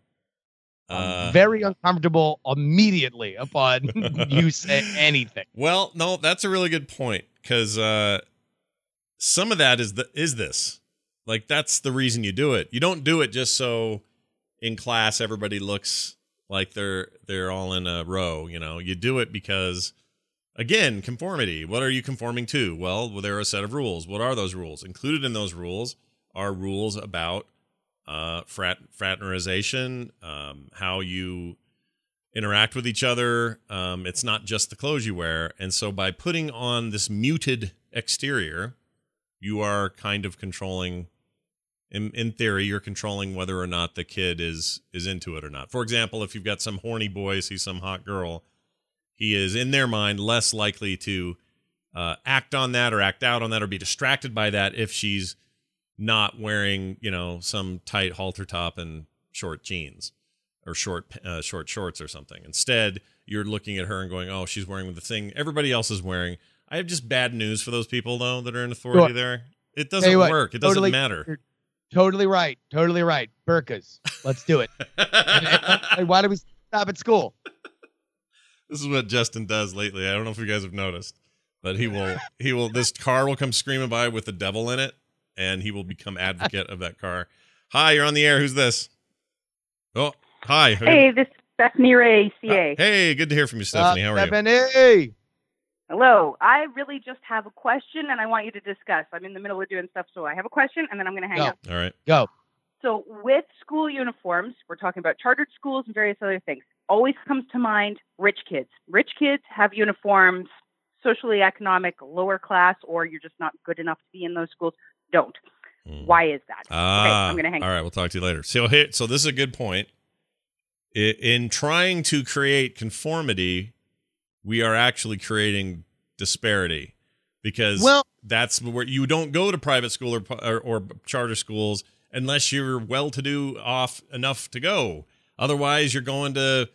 I'm Uh, very uncomfortable immediately upon you say anything. Well, no, that's a really good point because uh, some of that is the is this like that's the reason you do it. You don't do it just so in class everybody looks like they're they're all in a row. You know, you do it because again conformity. What are you conforming to? Well, there are a set of rules. What are those rules? Included in those rules are rules about uh, frat fraternization, um, how you interact with each other. Um, it's not just the clothes you wear. And so by putting on this muted exterior, you are kind of controlling in, in theory, you're controlling whether or not the kid is is into it or not. For example, if you've got some horny boy see some hot girl, he is in their mind less likely to uh, act on that or act out on that or be distracted by that if she's not wearing, you know, some tight halter top and short jeans or short uh, short shorts or something. Instead, you're looking at her and going, "Oh, she's wearing the thing everybody else is wearing." I have just bad news for those people though that are in authority Sure. there. It doesn't what, work. It doesn't matter. you're Totally right. Totally right. Burkas. Let's do it. Why do we stop at school? This is what Justin does lately. I don't know if you guys have noticed, but he will he will this car will come screaming by with the devil in it, and he will become advocate of that car. Hi, you're on the air. Who's this? Oh, hi. Who- Hey, this is Stephanie Ray, Uh, hey, good to hear from you, Stephanie. How are you? Stephanie. Hello. I really just have a question and I want you to discuss. I'm in the middle of doing stuff, so I have a question and then I'm going to hang Go. up. All right. Go. So, with school uniforms, we're talking about chartered schools and various other things. Always comes to mind rich kids. Rich kids have uniforms, socially economic, lower class, or you're just not good enough to be in those schools. Don't. Mm. Why is that? Ah, I'm gonna hang All right, we'll talk to you later. So, here, so this is a good point. In trying to create conformity, we are actually creating disparity because Well- that's where you don't go to private school or, or, or charter schools unless you're well-to-do off enough to go. Otherwise, you're going to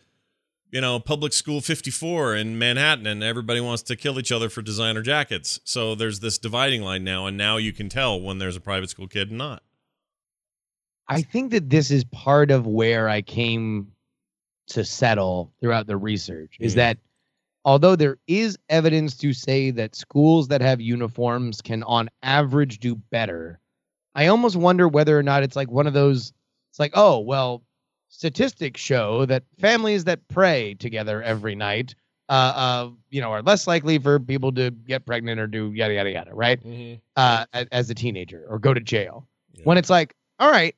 you know public school 54 in Manhattan, and everybody wants to kill each other for designer jackets. So there's this dividing line now, and now you can tell when there's a private school kid and not. I think that this is part of where I came to settle throughout the research is Mm. that although there is evidence to say that schools that have uniforms can on average do better, I almost wonder whether or not it's like one of those it's like, oh, well, statistics show that families that pray together every night uh, uh, you know, are less likely for people to get pregnant or do yada yada yada, right? Uh, as a teenager or go to jail. Yeah. When it's like, all right,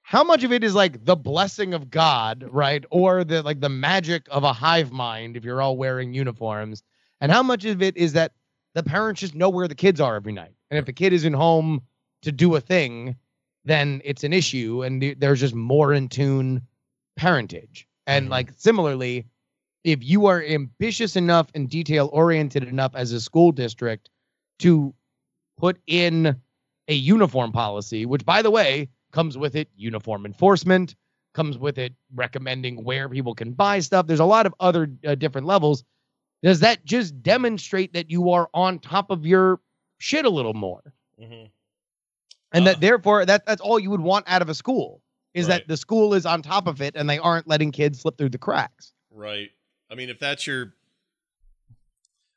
how much of it is like the blessing of God, right? Or the like the magic of a hive mind if you're all wearing uniforms, and how much of it is that the parents just know where the kids are every night. And if the kid isn't home to do a thing, then it's an issue and there's just more in tune parentage. And Mhm. like similarly, if you are ambitious enough and detail oriented enough as a school district to put in a uniform policy, which by the way comes with it uniform enforcement, comes with it recommending where people can buy stuff. There's a lot of other uh, different levels. Does that just demonstrate that you are on top of your shit a little more? Mhm. And Uh, that therefore that that's all you would want out of a school is Right. that the school is on top of it and they aren't letting kids slip through the cracks. Right. I mean, if that's your,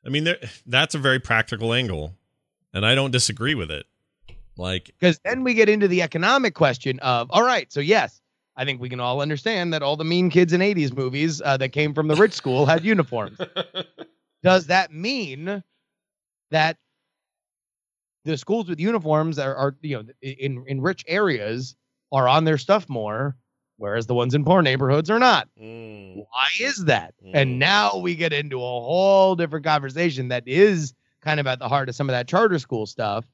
I mean, there, that's a very practical angle, and I don't disagree with it. Like, Because then we get into the economic question of, all right, so yes, I think we can all understand that all the mean kids in 80s movies uh, that came from the rich school had uniforms. Does that mean that the schools with uniforms are, are you know, in, in rich areas are on their stuff more, whereas the ones in poor neighborhoods are not? mm, Why is that? Mm. And now we get into a whole different conversation that is kind of at the heart of some of that charter school stuff.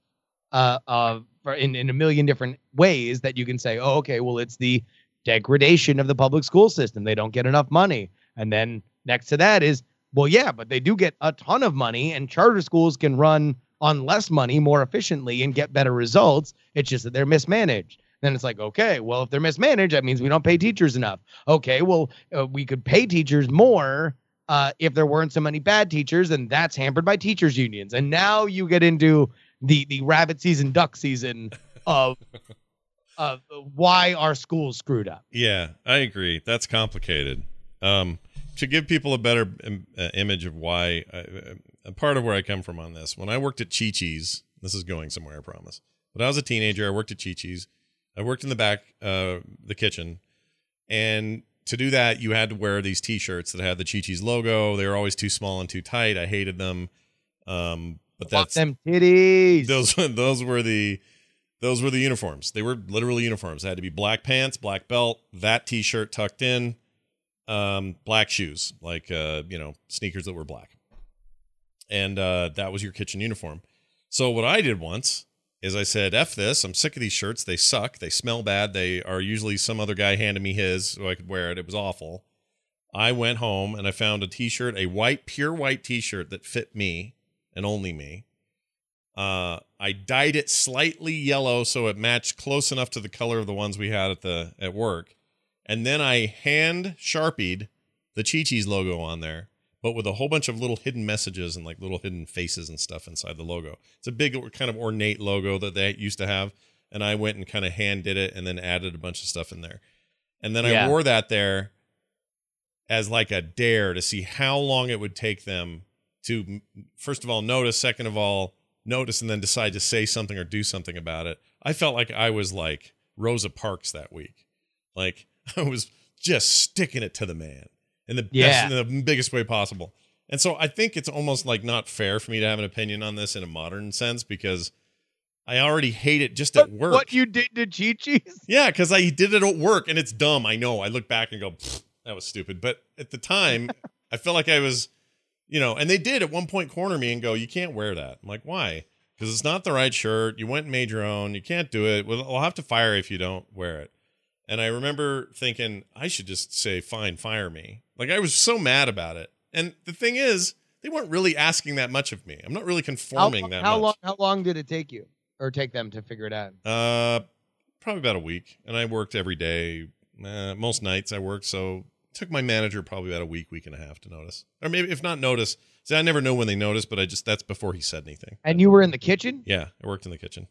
Uh, uh, for in in a million different ways that you can say, oh, okay, well, it's the degradation of the public school system. They don't get enough money, and then next to that is, well, yeah, but they do get a ton of money, and charter schools can run on less money more efficiently and get better results. It's just that they're mismanaged. Then it's like, okay, well, if they're mismanaged, that means we don't pay teachers enough. Okay, well, uh, we could pay teachers more uh, if there weren't so many bad teachers, and that's hampered by teachers unions. And now you get into the the rabbit season, duck season of of why our schools screwed up. yeah, I agree. That's complicated. Um, to give people a better um, uh, image of why, uh, a part of where I come from on this, when I worked at Chi Chi's, this is going somewhere, I promise. But I was a teenager. I worked at Chi Chi's. I worked in the back, uh, the kitchen, and to do that, you had to wear these T-shirts that had the Chi Chi's logo. They were always too small and too tight. I hated them. Um, but Fuck that's them titties. those those were the those were the uniforms. They were literally uniforms. They had to be black pants, black belt, that T-shirt tucked in, um, black shoes, like uh, you know sneakers that were black, and uh, that was your kitchen uniform. So what I did once is I said, "F this! I'm sick of these shirts. They suck. They smell bad. They are usually some other guy handed me his so I could wear it. It was awful." I went home and I found a T-shirt, a white, pure white T-shirt that fit me and only me. Uh, I dyed it slightly yellow so it matched close enough to the color of the ones we had at the at work, and then I hand sharpied the Chi Chi's logo on there, but with a whole bunch of little hidden messages and like little hidden faces and stuff inside the logo. It's a big kind of ornate logo that they used to have, and I went and kind of hand did it and then added a bunch of stuff in there, and then I wore that there as like a dare to see how long it would take them to first of all notice second of all notice and then decide to say something or do something about it. I felt like i was like rosa parks that week. Like i was just sticking it to the man in the Yeah. best in the biggest way possible and so i think it's almost like not fair for me to have an opinion on this in a modern sense because i already hate it just at work What you did to Chi Chi's? yeah, because I did it at work and it's dumb. I know. I look back and go, that was stupid. But at the time, I felt like I was, you know, and they did at one point corner me and go, you can't wear that. I'm like, why? Because it's not the right shirt. You went and made your own. You can't do it. We'll, I'll have to fire if you don't wear it. And I remember thinking, I should just say, fine, fire me. Like I was so mad about it. And the thing is, they weren't really asking that much of me. I'm not really How, conforming that how much. long? How long did it take you, or take them to figure it out? Uh, probably about a week, and I worked every day. Uh, most nights I worked, so it took my manager probably about a week, week and a half to notice, or maybe if not notice. See, I never know when they notice, but I just that's before he said anything. And you were in the kitchen. Yeah, I worked in the kitchen.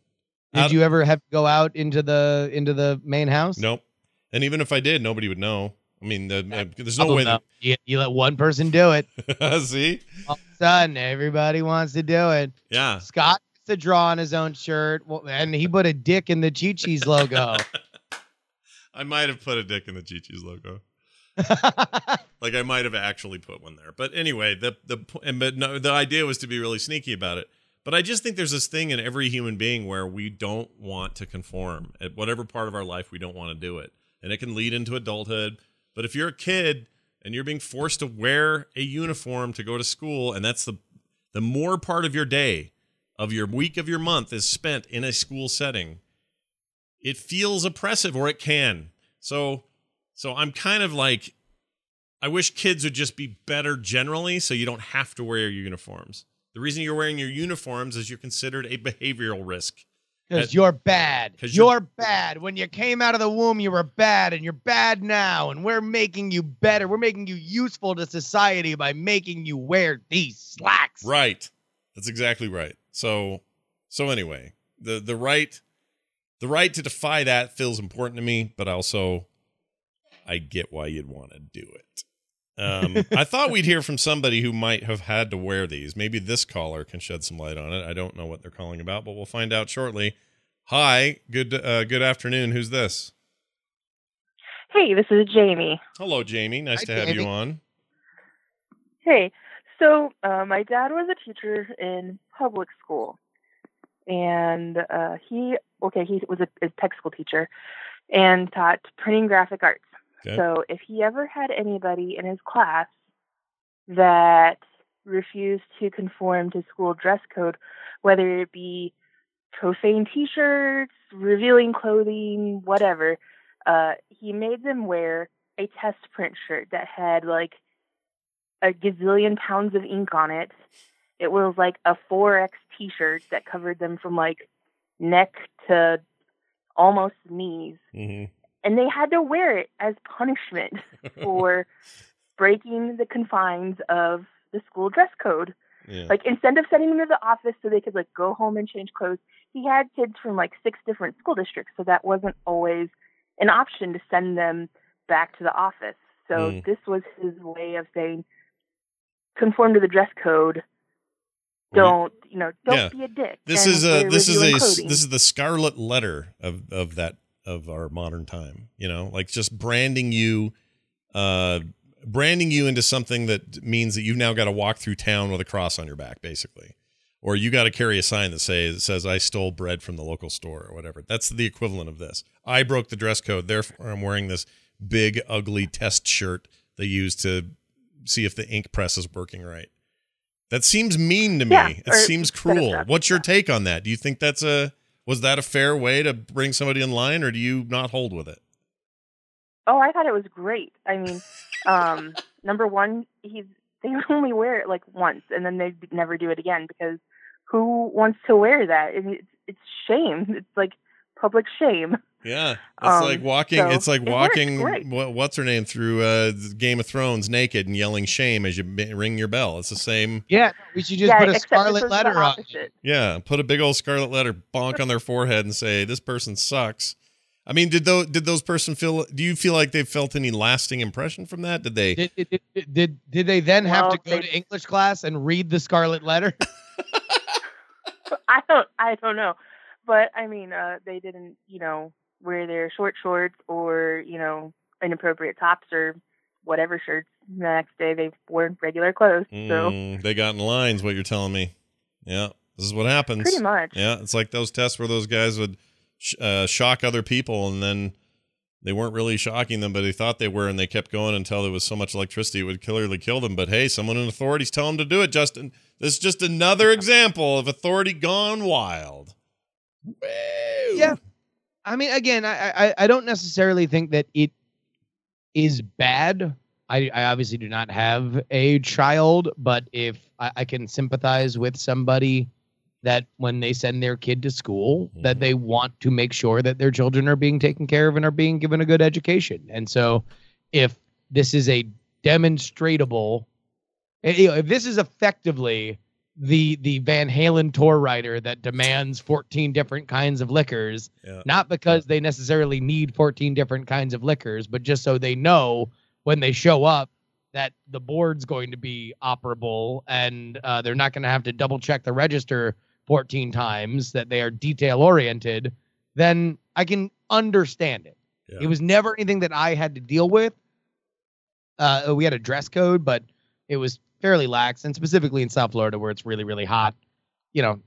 Did you ever have to go out into the into the main house? Nope. And even if I did, nobody would know. I mean, the, uh, there's no way. That- You, you let one person do it. See, All of a sudden, everybody wants to do it. yeah, Scott gets to draw on his own shirt, well, and he put a dick in the Chi Chi's logo. I might have put a dick in the Chi-Chi's logo. Like I might have actually put one there. But anyway, the the and but no, the idea was to be really sneaky about it. But I just think there's this thing in every human being where we don't want to conform at whatever part of our life we don't want to do it, and it can lead into adulthood. But if you're a kid and you're being forced to wear a uniform to go to school, and that's the the more part of your day, of your week, of your month is spent in a school setting, it feels oppressive or it can. So, so I'm kind of like, I wish kids would just be better generally so you don't have to wear your uniforms. The reason you're wearing your uniforms is you're considered a behavioral risk. Because you're bad. 'Cause You're, you're- bad. When you came out of the womb, you were bad, and you're bad now. And we're making you better. We're making you useful to society by making you wear these slacks. Right. That's exactly right. So so anyway, the the right the right to defy that feels important to me, but also I get why you'd want to do it. Um, I thought we'd hear from somebody who might have had to wear these. Maybe this caller can shed some light on it. I don't know what they're calling about, but we'll find out shortly. Hi, good uh, good afternoon. Who's this? Hey, this is Jamie. Hello, Jamie. Nice Hi, to have Jamie. you on. Hey, so uh, my dad was a teacher in public school, and uh, he okay, he was a, a tech school teacher and taught printing graphic arts. Okay. So if he ever had anybody in his class that refused to conform to school dress code, whether it be profane T-shirts, revealing clothing, whatever, uh, he made them wear a test print shirt that had like a gazillion pounds of ink on it. It was like a 4X t-shirt that covered them from like neck to almost knees. hmm And they had to wear it as punishment for breaking the confines of the school dress code. Yeah. Like instead of sending them to the office so they could like go home and change clothes, he had kids from like six different school districts, so that wasn't always an option to send them back to the office. So Mm. this was his way of saying conform to the dress code. Don't you know? Don't Yeah. be a dick. this is a this is a this is the scarlet letter of of that of our modern time you know? Like just branding you uh branding you into something that means that you've now got to walk through town with a cross on your back basically. Or you got to carry a sign that says says I stole bread from the local store or whatever. That's the equivalent of this. I broke the dress code therefore I'm wearing this big ugly test shirt they use to see if the ink press is working right. That seems mean to me. Yeah, it seems cruel. What's your take on that? Do you think that's a was that a fair way to bring somebody in line, or do you not hold with it? Oh, I thought it was great. I mean, um, number one, he's they only wear it like once, and then they never do it again because who wants to wear that? It's it's shame. It's like public shame. Yeah, it's Um, like walking. so it's like walking. great. What, what's her name through uh, Game of Thrones naked and yelling shame as you b- ring your bell. It's the same. Yeah, we should just yeah, put a scarlet letter on. it. Yeah, put a big old scarlet letter, bonk on their forehead, and say this person sucks. I mean, did those did those person feel? Do you feel like they felt any lasting impression from that? Did they? Did, did, did, did, did they then have to go they- to English class and read the scarlet letter? I don't I don't know, but I mean, uh, they didn't you know wear their short shorts or you know inappropriate tops or whatever shirts. The next day they wore regular clothes. So Mm, they got in lines. What you're telling me? Yeah, this is what happens. pretty much. Yeah, it's like those tests where those guys would sh- uh, shock other people, and then they weren't really shocking them, but they thought they were, and they kept going until there was so much electricity it would clearly kill them. But hey, someone in authority's telling them to do it. Justin, this is just another example of authority gone wild. Woo! Yeah. I mean, again, I, I I don't necessarily think that it is bad. I, I obviously do not have a child, but if I, I can sympathize with somebody that when they send their kid to school, that Mhm. they want to make sure that their children are being taken care of and are being given a good education. And so, if this is a demonstrable, eh, you know, if this is effectively the the Van Halen tour rider that demands 14 different kinds of liquors, Yeah. not because they necessarily need 14 different kinds of liquors, but just so they know when they show up that the board's going to be operable and uh, they're not going to have to double check the register 14 times, that they are detail oriented, then I can understand it. Yeah. It was never anything that I had to deal with. Uh, we had a dress code, but it was fairly lax, and specifically in South Florida where it's really, really hot. You know,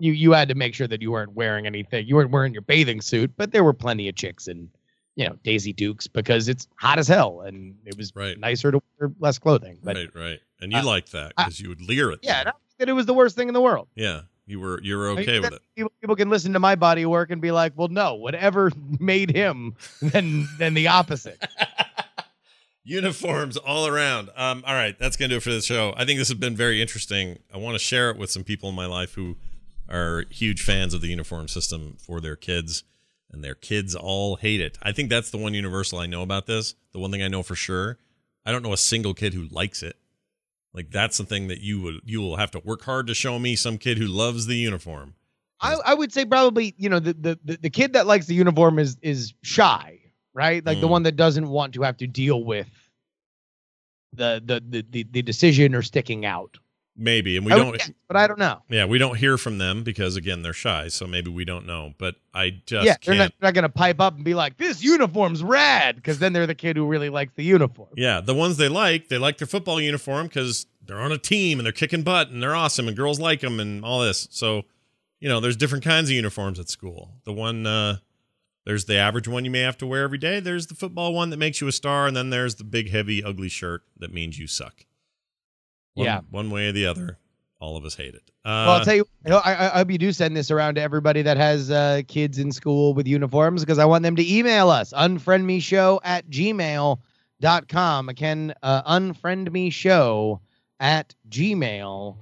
you you had to make sure that you weren't wearing anything. You weren't wearing your bathing suit, but there were plenty of chicks and you know Daisy Dukes because it's hot as hell, and it was Right. nicer to wear less clothing. But right, right. And you uh, liked that because you would leer at yeah, them. that it was the worst thing in the world. Yeah, you were you were I mean, okay with it. People, people can listen to my body work and be like, "Well, no, whatever made him, then then the opposite." Uniforms all around. Um, all right, that's gonna do it for the show. I think this has been very interesting. I want to share it with some people in my life who are huge fans of the uniform system for their kids, and their kids all hate it. I think that's the one universal I know about this. The one thing I know for sure, I don't know a single kid who likes it. Like that's the thing that you would you will have to work hard to show me some kid who loves the uniform. I, I would say probably you know the the the kid that likes the uniform is is shy, right? Like the Mm. one that doesn't want to have to deal with the the the the, the decision or sticking out. Maybe, and we I don't. guess, but I don't know. Yeah, we don't hear from them because again they're shy, so maybe we don't know. But I just yeah, they're not, they're not gonna pipe up and be like, "This uniform's rad," because then they're the kid who really likes the uniform. Yeah, the ones they like, they like their football uniform because they're on a team and they're kicking butt and they're awesome and girls like them and all this. So, you know, there's different kinds of uniforms at school. The one, uh, there's the average one you may have to wear every day. There's the football one that makes you a star, and then there's the big, heavy, ugly shirt that means you suck. One, Yeah. one way or the other, all of us hate it. Uh, well, I'll tell you, you know, I, I I hope you do send this around to everybody that has uh, kids in school with uniforms because I want them to email us unfriendmeshow at gmail.com. Again, uh, unfriendmeshow at gmail.com.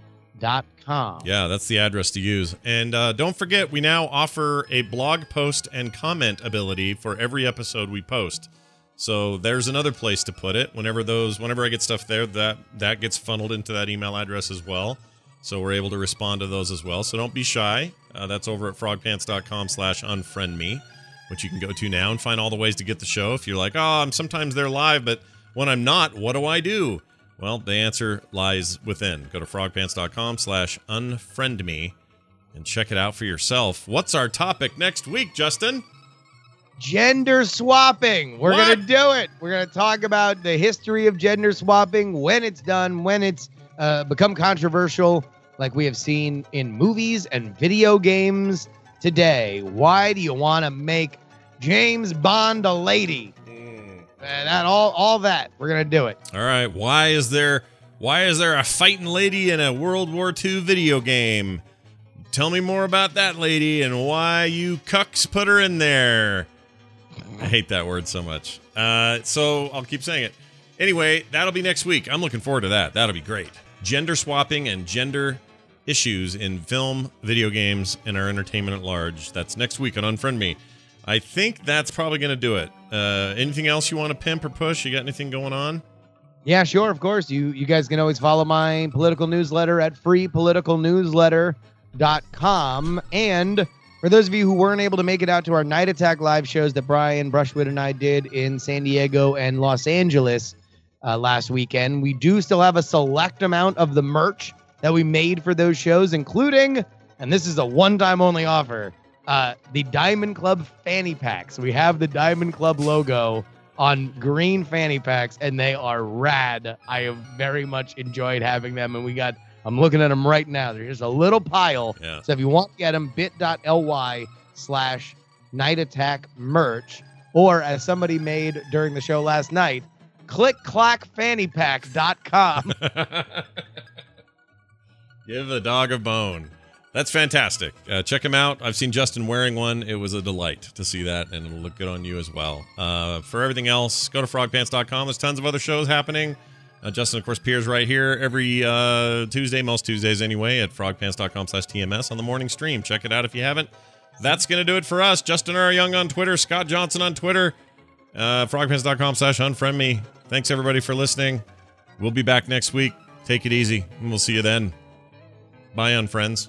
Yeah, that's the address to use. And uh, don't forget, we now offer a blog post and comment ability for every episode we post. So there's another place to put it. Whenever those, whenever I get stuff there, that that gets funneled into that email address as well. So we're able to respond to those as well. So don't be shy. Uh, that's over at frogpants.com/slash unfriend me, which you can go to now and find all the ways to get the show. If you're like, oh, I'm sometimes they're live, but when I'm not, what do I do? Well, the answer lies within. Go to frogpants.com slash unfriend me and check it out for yourself. What's our topic next week, Justin? Gender swapping. We're going to do it. We're going to talk about the history of gender swapping, when it's done, when it's uh, become controversial, like we have seen in movies and video games today. Why do you want to make James Bond a lady? Uh, that all all that. We're to do it. All right. Why is there why is there a fighting lady in a World War II video game? Tell me more about that lady and why you cucks put her in there. I hate that word so much. Uh, so I'll keep saying it. Anyway, that'll be next week. I'm looking forward to that. That'll be great. Gender swapping and gender issues in film, video games, and our entertainment at large. That's next week on Unfriend Me. I think that's probably going to do it. Uh, anything else you want to pimp or push? You got anything going on? Yeah, sure, of course. You you guys can always follow my political newsletter at freepoliticalnewsletter.com. And for those of you who weren't able to make it out to our night attack live shows that Brian Brushwood and I did in San Diego and Los Angeles uh, last weekend, we do still have a select amount of the merch that we made for those shows, including, and this is a one-time only offer, uh, the Diamond Club fanny packs. We have the Diamond Club logo on green fanny packs, and they are rad. I have very much enjoyed having them, and we got. I'm looking at them right now. There's just a little pile. Yeah. So if you want to get them, bit.ly slash night attack merch, or as somebody made during the show last night, clickclackfannypack.com. Give the dog a bone. That's fantastic. Uh, check him out. I've seen Justin wearing one. It was a delight to see that, and it'll look good on you as well. Uh, for everything else, go to frogpants.com. There's tons of other shows happening. Uh, Justin, of course, appears right here every uh, Tuesday, most Tuesdays anyway, at frogpants.com slash TMS on the morning stream. Check it out if you haven't. That's going to do it for us. Justin R. Young on Twitter, Scott Johnson on Twitter, uh, frogpants.com slash unfriend me. Thanks, everybody, for listening. We'll be back next week. Take it easy, and we'll see you then. Bye, unfriends.